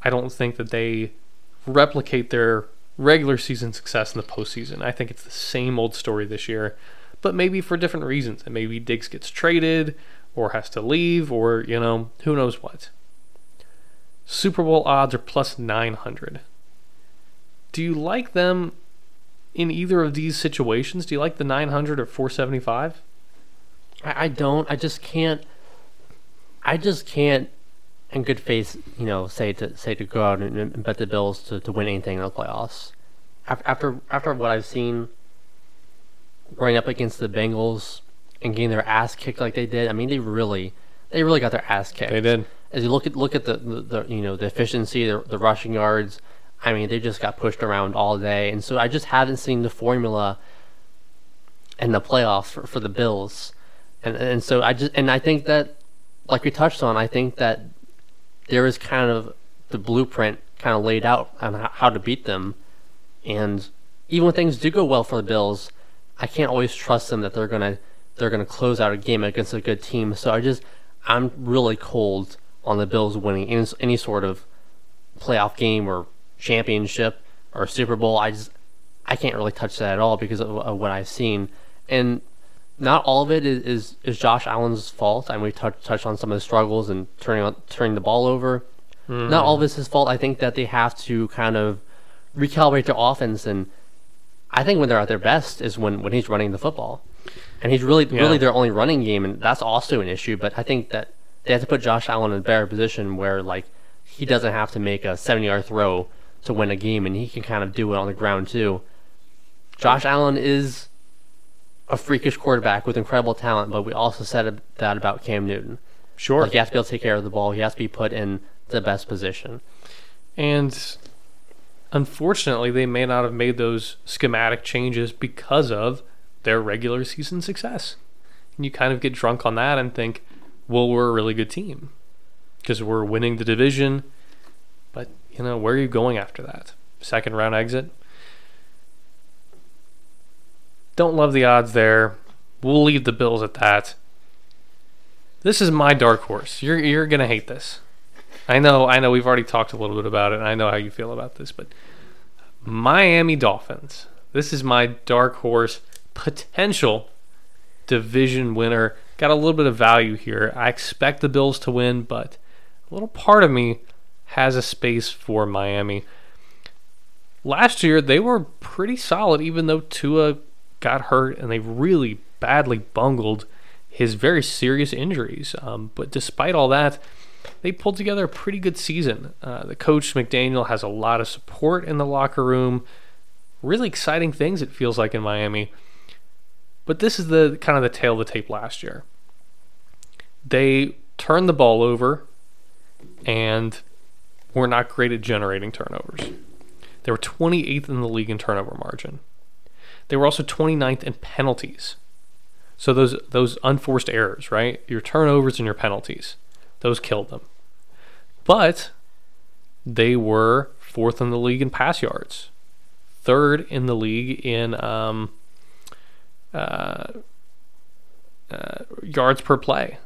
I don't think that they replicate their regular season success in the postseason. I think it's the same old story this year, but maybe for different reasons. And maybe Diggs gets traded or has to leave or, you know, who knows what. Super Bowl odds are plus 900. Do you like them in either of these situations? Do you like the 900 or 475? I, I don't. I just can't. I just can't, in good faith, you know, say to say to go out and, and bet the Bills to, to win anything in the playoffs. After after after what I've seen, going up against the Bengals and getting their ass kicked like they did, I mean, they really, they really got their ass kicked. They did. As you look at look at the, the, the you know the efficiency, the, the rushing yards. I mean, they just got pushed around all day, and so I just haven't seen the formula in the playoffs for, for the Bills, and and so I just and I think that, like we touched on, I think that there is kind of the blueprint kind of laid out on how, to beat them, and even when things do go well for the Bills, I can't always trust them that they're gonna they're gonna close out a game against a good team. So I just I'm really cold on the Bills winning any, any sort of playoff game or championship or Super Bowl. I just I can't really touch that at all because of, of what I've seen, and not all of it is, is, is Josh Allen's fault. I mean, we touched touched on some of the struggles and turning on, turning the ball over. Mm-hmm. Not all of it's his fault. I think that they have to kind of recalibrate their offense, and I think when they're at their best is when, when he's running the football, and he's really Yeah. really their only running game, and that's also an issue. But I think that they have to put Josh Allen in a better position where like he doesn't have to make a seventy yard throw to win a game, and he can kind of do it on the ground too. Josh Allen is a freakish quarterback with incredible talent, but we also said that about Cam Newton. Sure. Like he has to be able to take care of the ball. He has to be put in the best position. And unfortunately, they may not have made those schematic changes because of their regular season success. And you kind of get drunk on that and think, well, we're a really good team because we're winning the division. But, you know, where are you going after that? Second round exit? Don't love the odds there. We'll leave the Bills at that. This is my dark horse. You're you're gonna hate this. I know, I know. We've already talked a little bit about it, and I know how you feel about this. But Miami Dolphins. This is my dark horse potential division winner. Got a little bit of value here. I expect the Bills to win, but a little part of me has a space for Miami. Last year they were pretty solid, even though Tua got hurt and they really badly bungled his very serious injuries. Um, but despite all that, they pulled together a pretty good season. Uh, the coach McDaniel has a lot of support in the locker room. Really exciting things it feels like in Miami. But this is the kind of the tail of the tape last year. They turned the ball over and were not great at generating turnovers. They were 28th in the league in turnover margin. They were also 29th in penalties. So those those unforced errors, right? Your turnovers and your penalties, those killed them. But they were fourth in the league in pass yards, third in the league in um, uh, uh, yards per play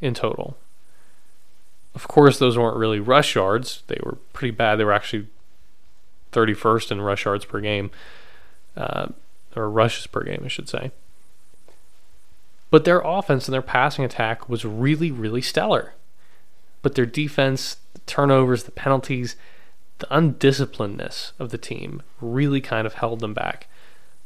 in total. Of course, those weren't really rush yards. They were pretty bad. They were actually 31st in rush yards per game, uh, or rushes per game, I should say. But their offense and their passing attack was really, really stellar. But their defense, the turnovers, the penalties, the undisciplinedness of the team really kind of held them back.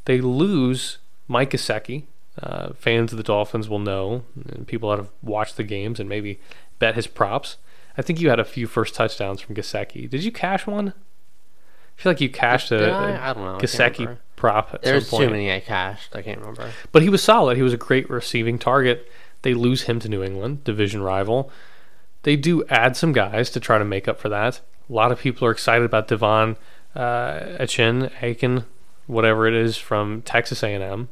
They lose Mike Gesicki. Uh, fans of the Dolphins will know, and people that have watched the games and maybe bet his props. I think you had a few first touchdowns from Gesicki. Did you cash one? I feel like you cashed a, I? I don't know. Gesicki. Prop at There's some point. too many I cashed. I can't remember. But he was solid. He was a great receiving target. They lose him to New England, division rival. They do add some guys to try to make up for that. A lot of people are excited about Devon uh, Achin, Aiken, whatever it is from Texas A&M.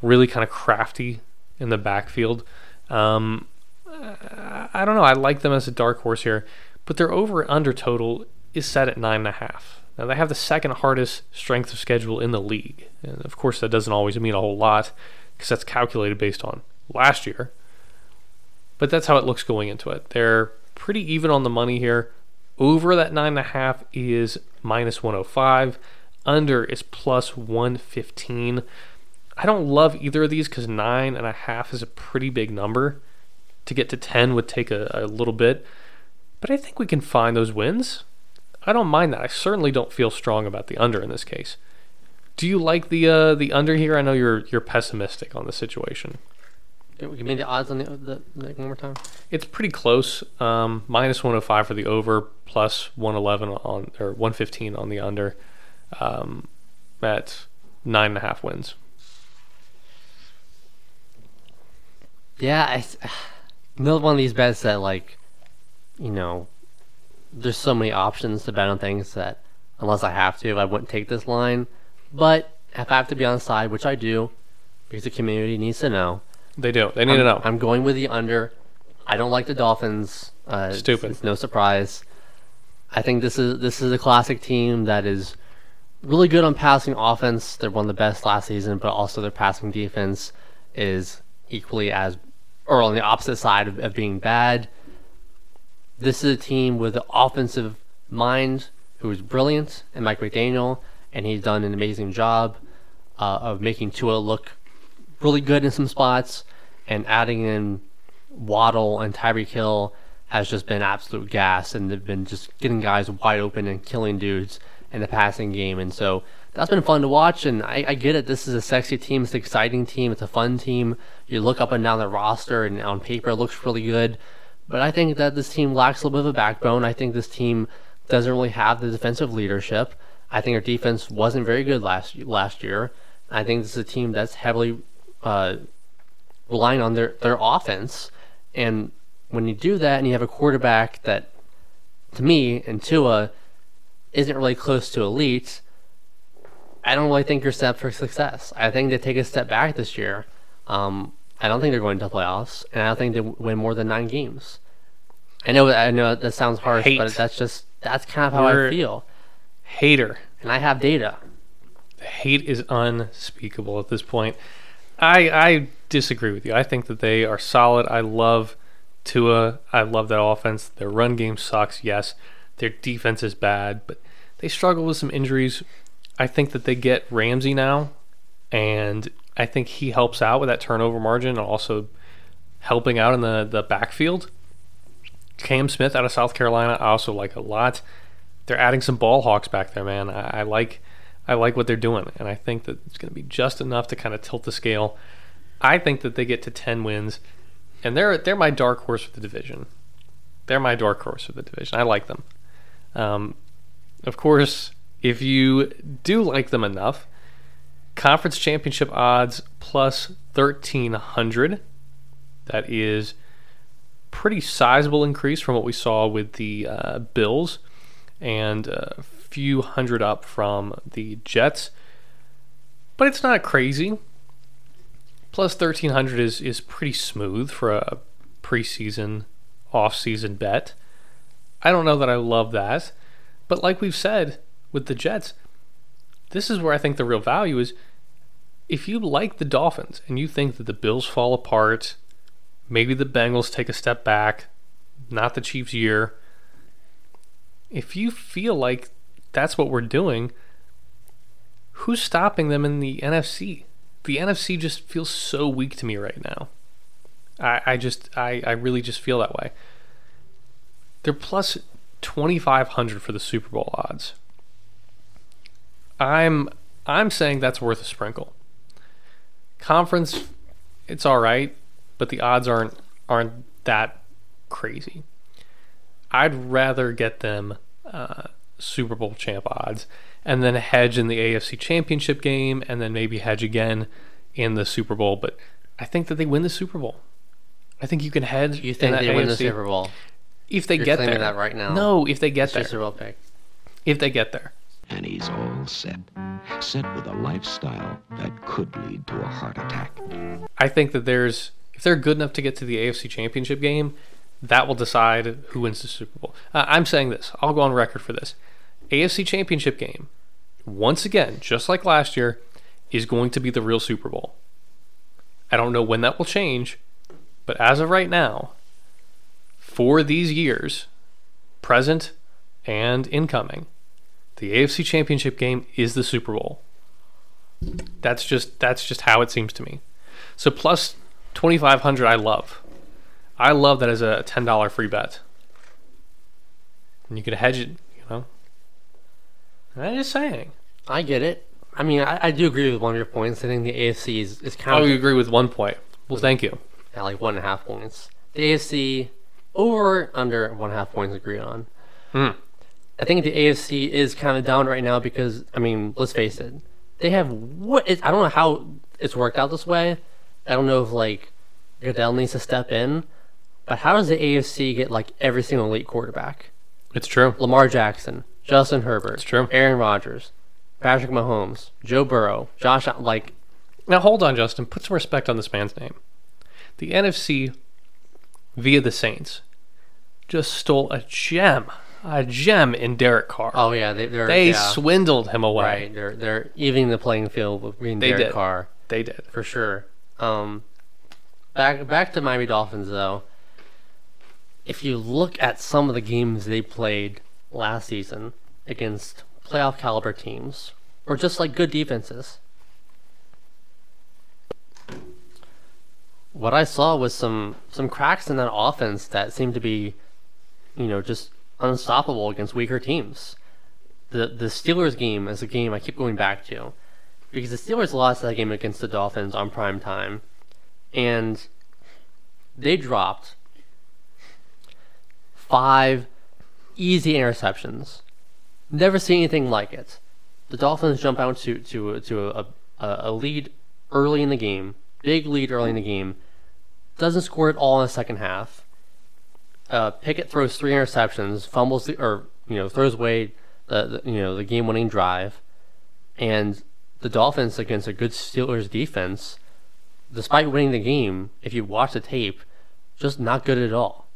Really kind of crafty in the backfield. Um, I I don't know. I like them as a dark horse here, but their over under total is set at nine and a half. Now they have the second hardest strength of schedule in the league, and of course that doesn't always mean a whole lot because that's calculated based on last year. But that's how it looks going into it. They're pretty even on the money here. Over that nine and a half is minus 105. Under is plus 115. I don't love either of these because nine and a half is a pretty big number. To get to 10 would take a, a little bit. But I think we can find those wins. I don't mind that. I certainly don't feel strong about the under in this case. Do you like the uh, the under here? I know you're you're pessimistic on the situation. Give me the odds on the, the, the one more time. It's pretty close. Um, minus 105 for the over, plus 111 on or 115 on the under. Um, at nine and a half wins. Yeah, I, another one of these bets that like, you know, there's so many options to bet on things that unless I have to, I wouldn't take this line. But if I have to be on the side, which I do, because the community needs to know, They do. They need I'm, to know. I'm going with the under. I don't like the Dolphins. Uh, it's- Stupid. It's, no surprise. I think this is this is a classic team that is really good on passing offense. They're one of the best last season, but also their passing defense is equally as, or on the opposite side of, of being bad. This is a team with an offensive mind who is brilliant, and Mike McDaniel, and he's done an amazing job uh, of making Tua look really good in some spots, and adding in Waddle and Tyreek Hill has just been absolute gas, and they've been just getting guys wide open and killing dudes in the passing game, and so that's been fun to watch. And I, I get it. This is a sexy team. It's an exciting team. It's a fun team. You look up and down the roster, and on paper, it looks really good. But I think that this team lacks a little bit of a backbone. I think this team doesn't really have the defensive leadership. I think our defense wasn't very good last last year. I think this is a team that's heavily uh, relying on their, their offense. And when you do that and you have a quarterback that, to me, and Tua, isn't really close to elite, I don't really think you're set for success. I think they take a step back this year. Um, I don't think they're going to playoffs, and I don't think they win more than nine games. I know, I know that sounds harsh, Hate. but that's just that's kind of how I You're- feel, Hater. and I have data. The hate is unspeakable at this point. I I disagree with you. I think that they are solid. I love Tua. I love that offense. Their run game sucks. Yes, their defense is bad, but they struggle with some injuries. I think that they get Ramsey now, and I think he helps out with that turnover margin and also helping out in the the backfield. Cam Smith out of South Carolina, I also like a lot. They're adding some ball hawks back there, man. I, I like I like what they're doing, and I think that it's going to be just enough to kind of tilt the scale. I think that they get to ten wins, and they're they're my dark horse for the division. They're my dark horse for the division. I like them. Um, of course, if you do like them enough, conference championship odds plus thirteen hundred. That is pretty sizable increase from what we saw with the uh, Bills and a few hundred up from the Jets. But it's not crazy. Plus 1300 is is pretty smooth for a preseason off-season bet. I don't know that I love that, but like we've said with the Jets, this is where I think the real value is if you like the Dolphins and you think that the Bills fall apart, maybe the Bengals take a step back, not the Chiefs' year. If you feel like that's what we're doing, who's stopping them in the NFC? The NFC just feels so weak to me right now. I, I just, I, I really just feel that way. They're plus 2,500 for the Super Bowl odds. I'm, I'm saying that's worth a sprinkle. Conference, it's all right, but the odds aren't aren't that crazy. I'd rather get them uh, Super Bowl champ odds and then hedge in the AFC Championship game and then maybe hedge again in the Super Bowl. But I think that they win the Super Bowl. I think you can hedge. You in think that they win the Super Bowl? if they You're get there. that right now. No, if they get It's there. just a real pick. If they get there. And he's all set. Set with a lifestyle that could lead to a heart attack. I think that there's if they're good enough to get to the AFC Championship game, that will decide who wins the Super Bowl. Uh, I'm saying this. I'll go on record for this. AFC Championship game, once again, just like last year, is going to be the real Super Bowl. I don't know when that will change, but as of right now, for these years, present and incoming, the AFC Championship game is the Super Bowl. That's just that's just how it seems to me. So plus twenty five hundred, I love. I love that as a ten dollar free bet, and you could hedge it. You know, I'm just saying. I get it. I mean, I, I do agree with one of your points. I think the AFC is, is kind Oh, of you agree with one point. Well, thank you. at like one and a half points. The AFC over under one and a half points agree on. Hmm. I think the AFC is kind of down right now because I mean, let's face it, they have what is, I don't know how it's worked out this way. I don't know if like Goodell needs to step in, but how does the AFC get like every single elite quarterback? It's true. Lamar Jackson, Justin Herbert, It's true. Aaron Rodgers, Patrick Mahomes, Joe Burrow, Josh like Now hold on, Justin. Put some respect on this man's name. The NFC, via the Saints, just stole a gem, a gem in Derek Carr. oh yeah, they, they're they yeah, swindled him away. right. They're they're evening the playing field with being They Derek did. Carr. They did. for sure. Um, back back to Miami Dolphins though. If you look at some of the games they played last season against playoff caliber teams, or just like good defenses, what I saw was some some cracks in that offense that seemed to be, you know, just unstoppable against weaker teams. The the Steelers game is a game I keep going back to because the Steelers lost that game against the Dolphins on prime time, and they dropped five easy interceptions. Never seen anything like it. The Dolphins jump out to to to a, a, a lead early in the game, big lead early in the game, doesn't score it all in the second half. Uh, Pickett throws three interceptions, fumbles the, or you know throws away the, the you know the game winning drive, and the Dolphins against a good Steelers defense, despite winning the game, if you watch the tape, just not good at all.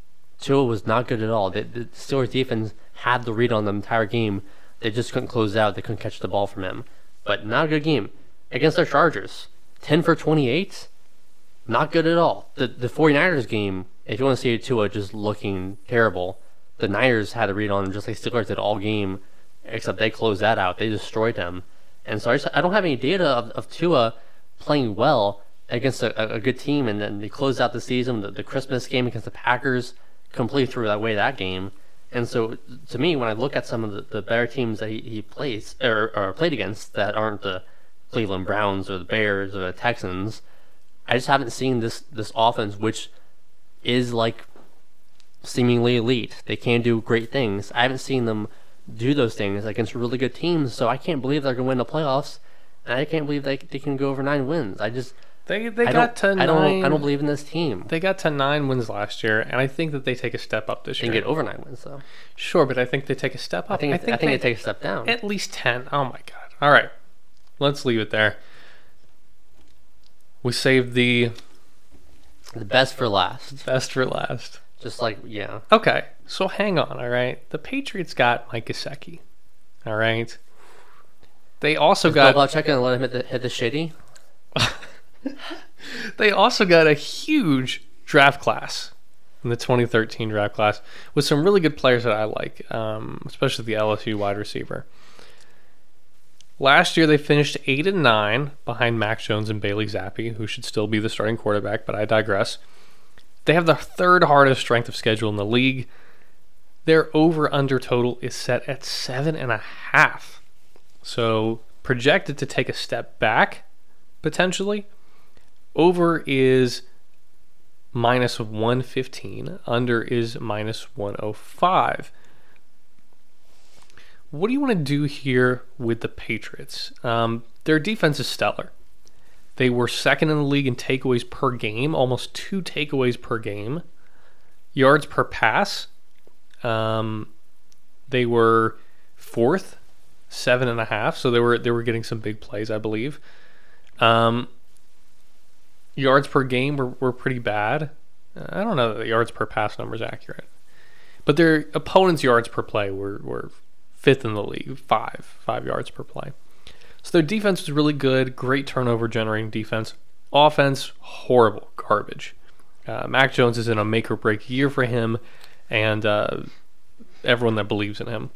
Tua was not good at all. The, the Steelers defense had the read on the entire game. They just couldn't close out. They couldn't catch the ball from him. But not a good game. Against the Chargers, 10 for 28, not good at all. The the 49ers game, if you want to see Tua just looking terrible, the Niners had a read on him just like Steelers did all game, except they closed that out. They destroyed him. And so I, just, I don't have any data of, of Tua playing well against a, a, good team, and then they closed out the season. The, the Christmas game against the Packers completely threw that away that game. And so, to me, when I look at some of the, the better teams that he, he plays or, or played against that aren't the Cleveland Browns or the Bears or the Texans, I just haven't seen this this offense, which is like seemingly elite. They can do great things. I haven't seen them do those things against really good teams, so I can't believe they're going to win the playoffs. And I can't believe they, they can go over nine wins. I just They they I got to I don't I don't believe in this team. They got to nine wins last year, and I think that they take a step up this year. can get over nine wins though. Sure, but I think they take a step up. I think I think, they they take a step down. at least ten. Oh my god! All right, let's leave it there. We saved the the best for last. best for last. Just like yeah. Okay, so hang on. All right, the Patriots got Mike Gesicki. All right, they also Bill got Belichick gonna let him hit the hit the shitty. they also got a huge draft class in the 2013 draft class with some really good players that I like, um, especially the LSU wide receiver. Last year they finished eight and nine behind Max Jones and Bailey Zappe, who should still be the starting quarterback, but I digress. They have the third hardest strength of schedule in the league. Their over under total is set at seven and a half. So projected to take a step back potentially. Over is minus 115. Under is minus 105. What do you want to do here with the Patriots? Um, their defense is stellar. They were second in the league in takeaways per game, almost two takeaways per game. Yards per pass, um, they were fourth, seven and a half. So they were they were getting some big plays, I believe. Um, yards per game were, were pretty bad. I don't know that the yards per pass number is accurate, but their opponents' yards per play were, were fifth in the league, five five yards per play. So their defense was really good, great turnover generating defense. Offense horrible, garbage. Uh, Mac Jones is in a make or break year for him, and uh, everyone that believes in him.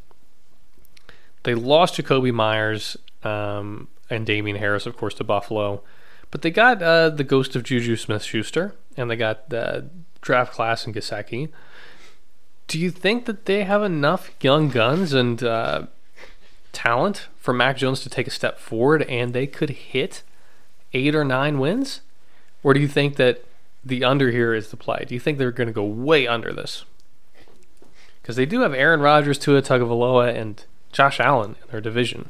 They lost Jakobi Meyers um, and Damien Harris, of course, to Buffalo. But they got uh, the ghost of Juju Smith Schuster, and they got the draft class in Gesicki. Do you think that they have enough young guns and uh, talent for Mac Jones to take a step forward and they could hit eight or nine wins? Or do you think that the under here is the play. Do you think they're going to go way under this? Because they do have Aaron Rodgers, Tua Tagovailoa, and Josh Allen in their division.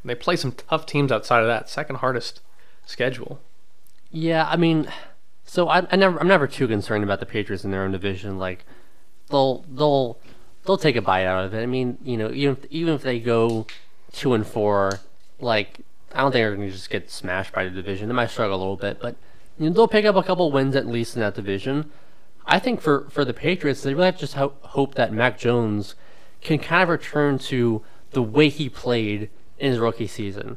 And they play some tough teams outside of that. Second hardest schedule. Yeah, I mean, so I, I never, I'm never too concerned about the Patriots in their own division. Like, they'll, they'll, they'll take a bite out of it. I mean, you know, even if, even if they go two and four, like, I don't think they're going to just get smashed by the division. They might struggle a little bit, but you know, they'll pick up a couple wins at least in that division. I think for, for the Patriots, they really have to just ho- hope that Mac Jones can kind of return to the way he played in his rookie season.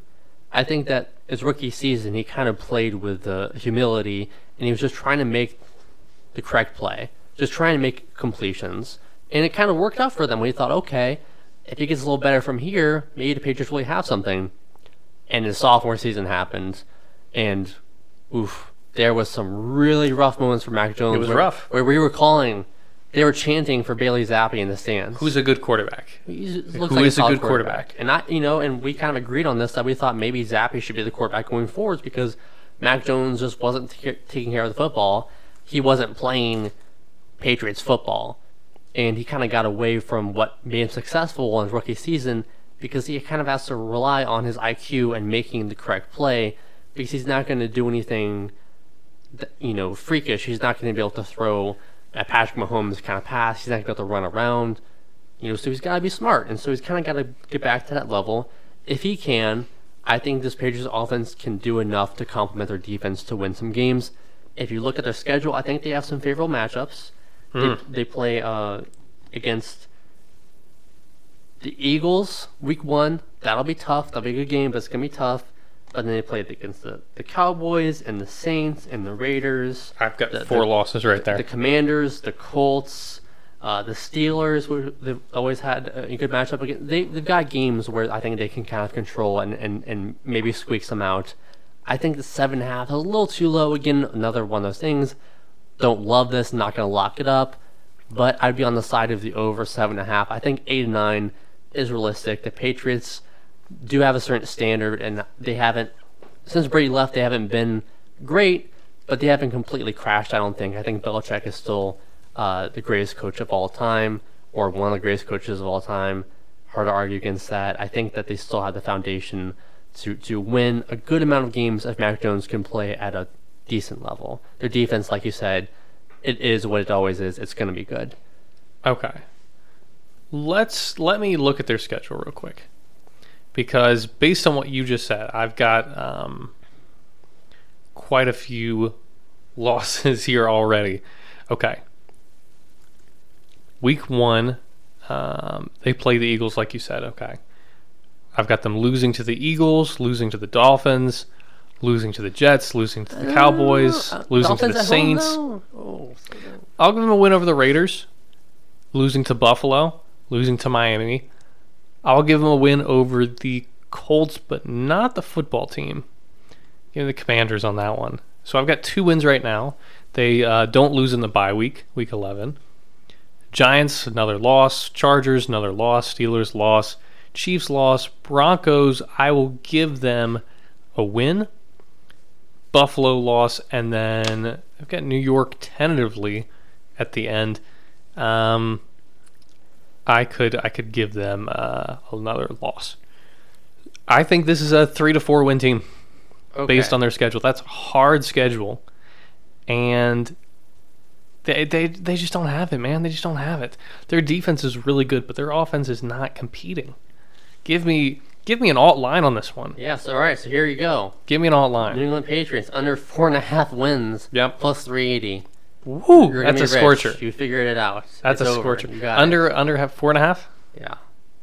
I think that his rookie season, he kind of played with uh, humility and he was just trying to make the correct play, just trying to make completions. And it kind of worked out for them. We thought, okay, if he gets a little better from here, maybe the Patriots really have something. And his sophomore season happened, and oof, there was some really rough moments for Mac Jones. It was where, rough. Where we were calling, they were chanting for Bailey Zappe in the stands. Who's a good quarterback? He looks Who like is a solid good quarterback? And I, you know, and we kind of agreed on this that we thought maybe Zappe should be the quarterback going forwards because Mac Jones just wasn't t- taking care of the football. He wasn't playing Patriots football, and he kind of got away from what made him successful in his rookie season because he kind of has to rely on his IQ and making the correct play because he's not going to do anything, th- you know, freakish. He's not going to be able to throw a Patrick Mahomes kind of pass. He's not going to be able to run around. You know, so he's got to be smart, and so he's kind of got to get back to that level. If he can, I think this Patriots offense can do enough to complement their defense to win some games. If you look at their schedule, I think they have some favorable matchups. They, they play uh, against the Eagles week one. That'll be tough. That'll be a good game, but it's gonna be tough. But then they played against the, the Cowboys and the Saints and the Raiders. I've got The- four the- losses right there. The Commanders, the Colts, uh, the Steelers, who they've always had a good matchup against. They, they've got games where I think they can kind of control and, and, and maybe squeak some out. I think the seven and a half is a little too low. Again, another one of those things. Don't love this, not going to lock it up, but I'd be on the side of the over seven and a half. I think eight and nine is realistic. The Patriots do have a certain standard, and they haven't since Brady left. They haven't been great, but they haven't completely crashed. I don't think. I think Belichick is still uh, the greatest coach of all time, or one of the greatest coaches of all time. Hard to argue against that. I think that they still have the foundation to to win a good amount of games if Mac Jones can play at a decent level. Their defense, like you said, it is what it always is. It's going to be good. Okay. Let's let me look at their schedule real quick. Because based on what you just said, I've got um, quite a few losses here already. Okay. Week one, um, they play the Eagles, like you said. Okay. I've got them losing to the Eagles, losing to the Dolphins, losing to the Jets, losing to the Cowboys, Uh, losing to the Saints. Oh, I'll give them a win over the Raiders, losing to Buffalo, losing to Miami. I'll give them a win over the Colts, but not the football team. Give me the Commanders on that one. So I've got two wins right now. They uh, don't lose in the bye week, week 11. Giants, another loss. Chargers, another loss. Steelers, loss. Chiefs, loss. Broncos, I will give them a win. Buffalo loss, and then I've got New York tentatively at the end. Um, I could I could give them uh, another loss. I think this is a three to four win team based on their schedule. That's a hard schedule, and they they they just don't have it, man. They just don't have it. Their defense is really good, but their offense is not competing. Give me give me an alt line on this one. Yes, all right. So here you go. Give me an alt line. New. England Patriots under four and a half wins. Yep. Plus 380. Woo, You're that's a rich. scorcher. You figured it out. That's It's a over. scorcher. You got it. Under under four and a half. Yeah.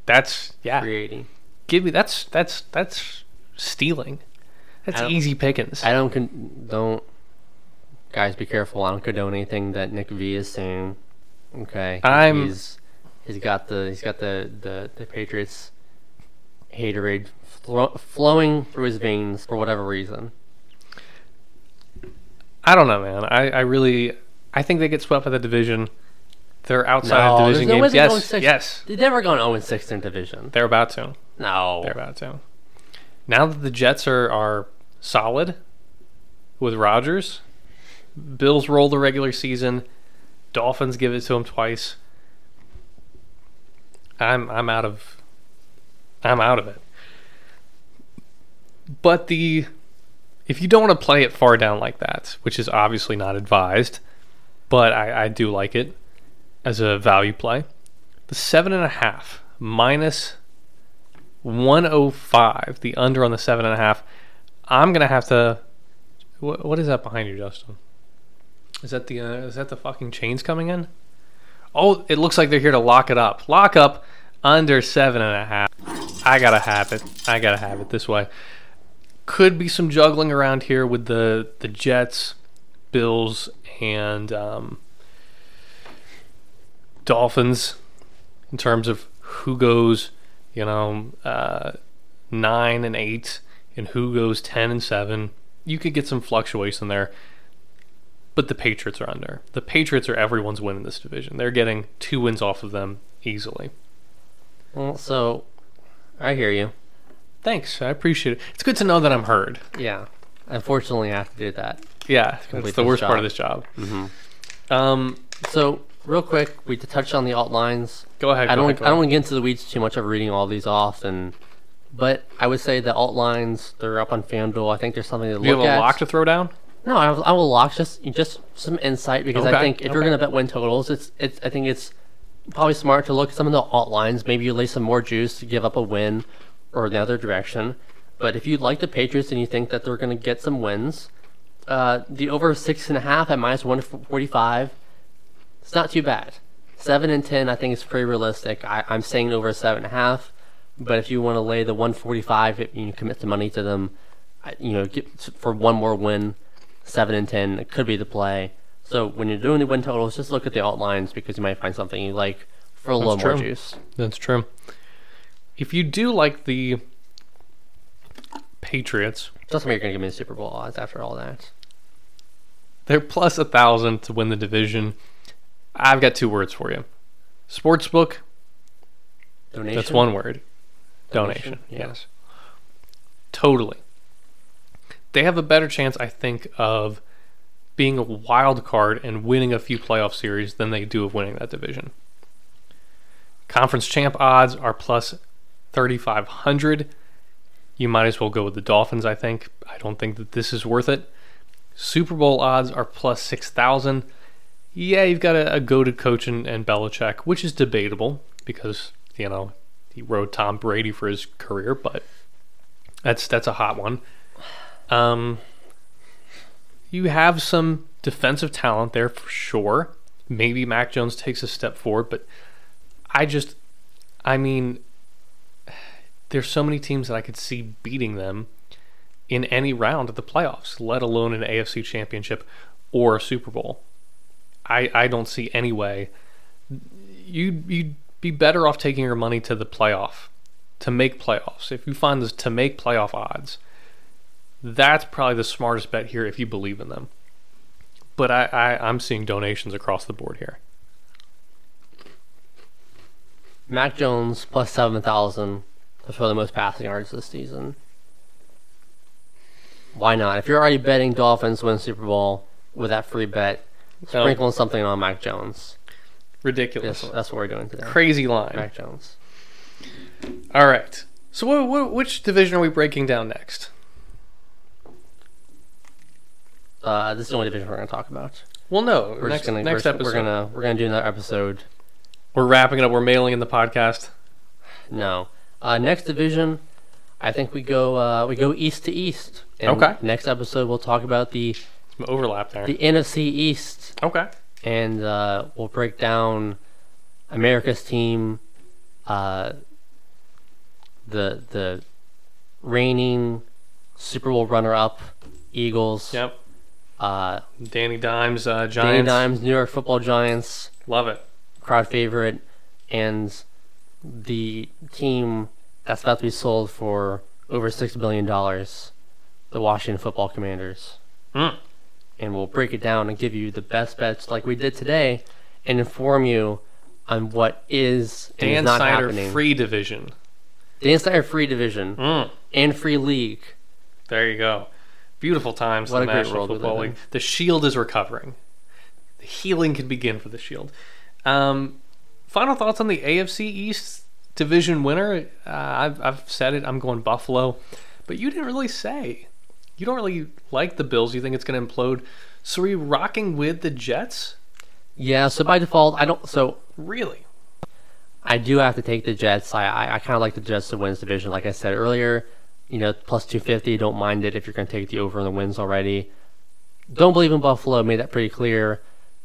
That's yeah. 380. Give me that's that's that's stealing. That's easy pickings. I don't con- don't. Guys, be careful. I don't condone anything that Nick V is saying. Okay. I'm- He's he's got the he's got the the, the Patriots haterade flo- flowing through his veins for whatever reason. I don't know, man. I, I really I think they get swept by the division. They're outside No, of division no games. they're Yes, yes, They've never gone 0 6 in division. they're about to. No. They're about to. Now that the Jets are are solid with Rodgers, Bills roll the regular season. Dolphins give it to them twice. I'm I'm out of I'm out of it. But the if you don't want to play it far down like that, which is obviously not advised, but I, I do like it as a value play. The seven and a half minus 105, the under on the seven and a half. I'm gonna have to. What, what is that behind you, Justin? Is that the uh, is that the fucking chains coming in? Oh, it looks like they're here to lock it up. Lock up under seven and a half. I gotta have it. I gotta have it this way. Could be some juggling around here with the the Jets, Bills, and um, Dolphins in terms of who goes, you know, uh, nine and eight, and who goes ten and seven. You could get some fluctuation there, but the Patriots are under. The Patriots are everyone's win in this division. They're getting two wins off of them easily. Well, so I hear you. Thanks, I appreciate it. It's good to know that I'm heard. Yeah. Unfortunately, I have to do that. Yeah, it's the worst part of this job. Mm-hmm. Um, So, real quick, we touched on the alt lines. go ahead. I don't. ahead, I don't want to get into the weeds too much of reading all these off, and but I would say the alt lines they're up on FanDuel. I think there's something to Do you look have a at. lock to throw down? No, I, will- I will lock just just some insight because Okay, I think if you're going to bet win totals, it's it's I think it's probably smart to look at some of the alt lines. Maybe you lay some more juice to give up a win or the other direction. But if you like the Patriots and you think that they're going to get some wins, uh, the over six and a half at minus one forty five, it's not too bad. Seven and ten, I think is pretty realistic. I, I'm saying over seven and a half. But if you want to lay the 145, if you commit the money to them, you know, get for one more win, seven and ten, it could be the play. So when you're doing the win totals, just look at the alt lines because you might find something you like for a little more juice. That's true. If you do like the Patriots, Doesn't mean you're gonna give me the Super Bowl odds after all that. They're plus a thousand to win the division. I've got two words for you. Sportsbook. Donation. That's one word. Donation. Donation, yeah. Yes. Totally. They have a better chance, I think, of being a wild card and winning a few playoff series than they do of winning that division. Conference champ odds are plus 3,500. You might as well go with the Dolphins, I think. I don't think that this is worth it. Super Bowl odds are plus 6,000. Yeah, you've got a, a goaded coach and, and Belichick, which is debatable because, you know, he rode Tom Brady for his career, but that's that's a hot one. Um, you have some defensive talent there for sure. Maybe Mac Jones takes a step forward, but I just, I mean, there's so many teams that I could see beating them in any round of the playoffs, let alone an AFC championship or a Super Bowl. I, I don't see any way. You you'd be better off taking your money to the playoff, to make playoffs. If you find this to make playoff odds, that's probably the smartest bet here if you believe in them. But I, I I'm seeing donations across the board here. Mac Jones plus seven thousand to throw the most passing yards this season. Why not? If you're already betting Dolphins win Super Bowl with that free bet, No. sprinkle something on Mac Jones. Ridiculous. That's, that's what we're doing today. Crazy line. Mac Jones. All right. So what, what, which division are we breaking down next? Uh, this is the only division we're going to talk about. Well, no. We're next gonna next we're, episode. we're gonna we're gonna do another episode. We're wrapping it up. We're mailing in the podcast. No, uh, next division. I think we go uh, we go east to east. And Okay. Next episode we'll talk about the Some overlap there. the NFC East okay. and uh, we'll break down America's team, uh, the the reigning Super Bowl runner-up Eagles, Yep. uh, Danny Dimes, uh, Danny Dimes, New York Football Giants, Love it. crowd favorite, and the team that's about to be sold for over six billion dollars, the Washington Football Commanders. Mm. And we'll break it down and give you the best bets like we did today, and inform you on what is and is Dan not Snyder happening. free division. Dan Snyder free division Mm. and free league. There you go. Beautiful times What in the a great National world Football League. The Shield is recovering. The healing can begin for the Shield. Um, final thoughts on the AFC East division winner? Uh, I've, I've said it. I'm going Buffalo, but you didn't really say. You don't really like the Bills. You think it's going to implode. So are you rocking with the Jets? Yeah, so by default, I don't. So Really? I do have to take the Jets. I I, I kind of like the Jets to win this division. Like I said earlier, you know, plus 250. Don't mind it if you're going to take the over on the wins already. Don't believe in Buffalo. Made that pretty clear.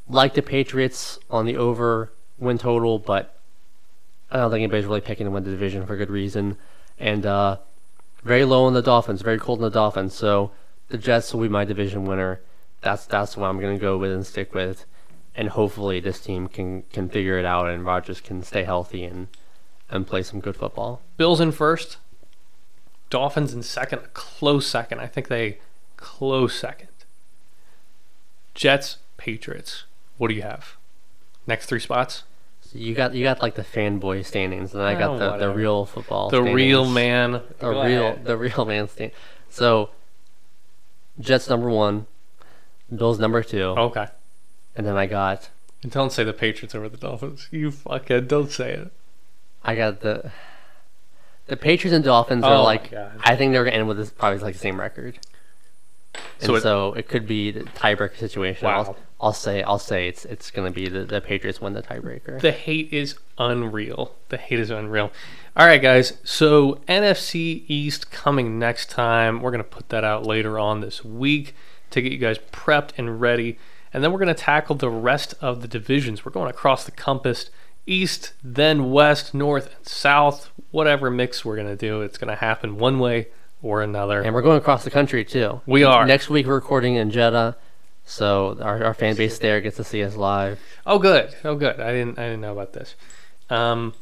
Like the Patriots on the over win total, but I don't think anybody's really picking to win the division for good reason. And uh, very low on the Dolphins. Very cold on the Dolphins. So the Jets will be my division winner. That's that's what I'm to go with and stick with. And hopefully this team can can figure it out and Rodgers can stay healthy and and play some good football. Bills in first. Dolphins in second. A close second. I think they close second. Jets, Patriots. What do you have? Next three spots? So you got you got like the fanboy standings, and I got Oh, the, the real football. The standings. real man. the Go real ahead. the real man stand. So Jets number one, Bills number two, Okay. and then I got And don't say the Patriots over the Dolphins. You fucking don't say it. I got the the Patriots and Dolphins Oh are like God. I think they're gonna end with this probably like the same record. And So so it- it, could be the tiebreaker situation. Wow. I'll, I'll say I'll say it's it's gonna be the, the Patriots win the tiebreaker. The hate is unreal. The hate is unreal. All right, guys. So NFC East coming next time. We're gonna put that out later on this week to get you guys prepped and ready, and then we're gonna tackle the rest of the divisions. We're going across the compass, east, then west, north, and south. Whatever mix we're gonna do, it's gonna happen one way or another. And we're going across the country too. We are. Next week we're recording in Jeddah, so our, our fan base there gets to see us live. Oh, good. Oh, good. I didn't. I didn't know about this. Um,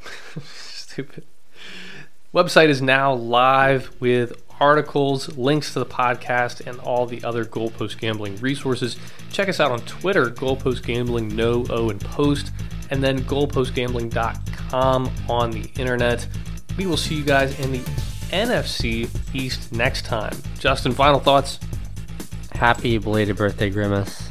stupid. Website is now live with articles, links to the podcast, and all the other Goalpost Gambling resources. Check us out on Twitter, Goalpost Gambling, no O and post, and then goalpostgambling.com on the internet. We will see you guys in the NFC East next time. Justin, final thoughts. Happy belated birthday, Grimace.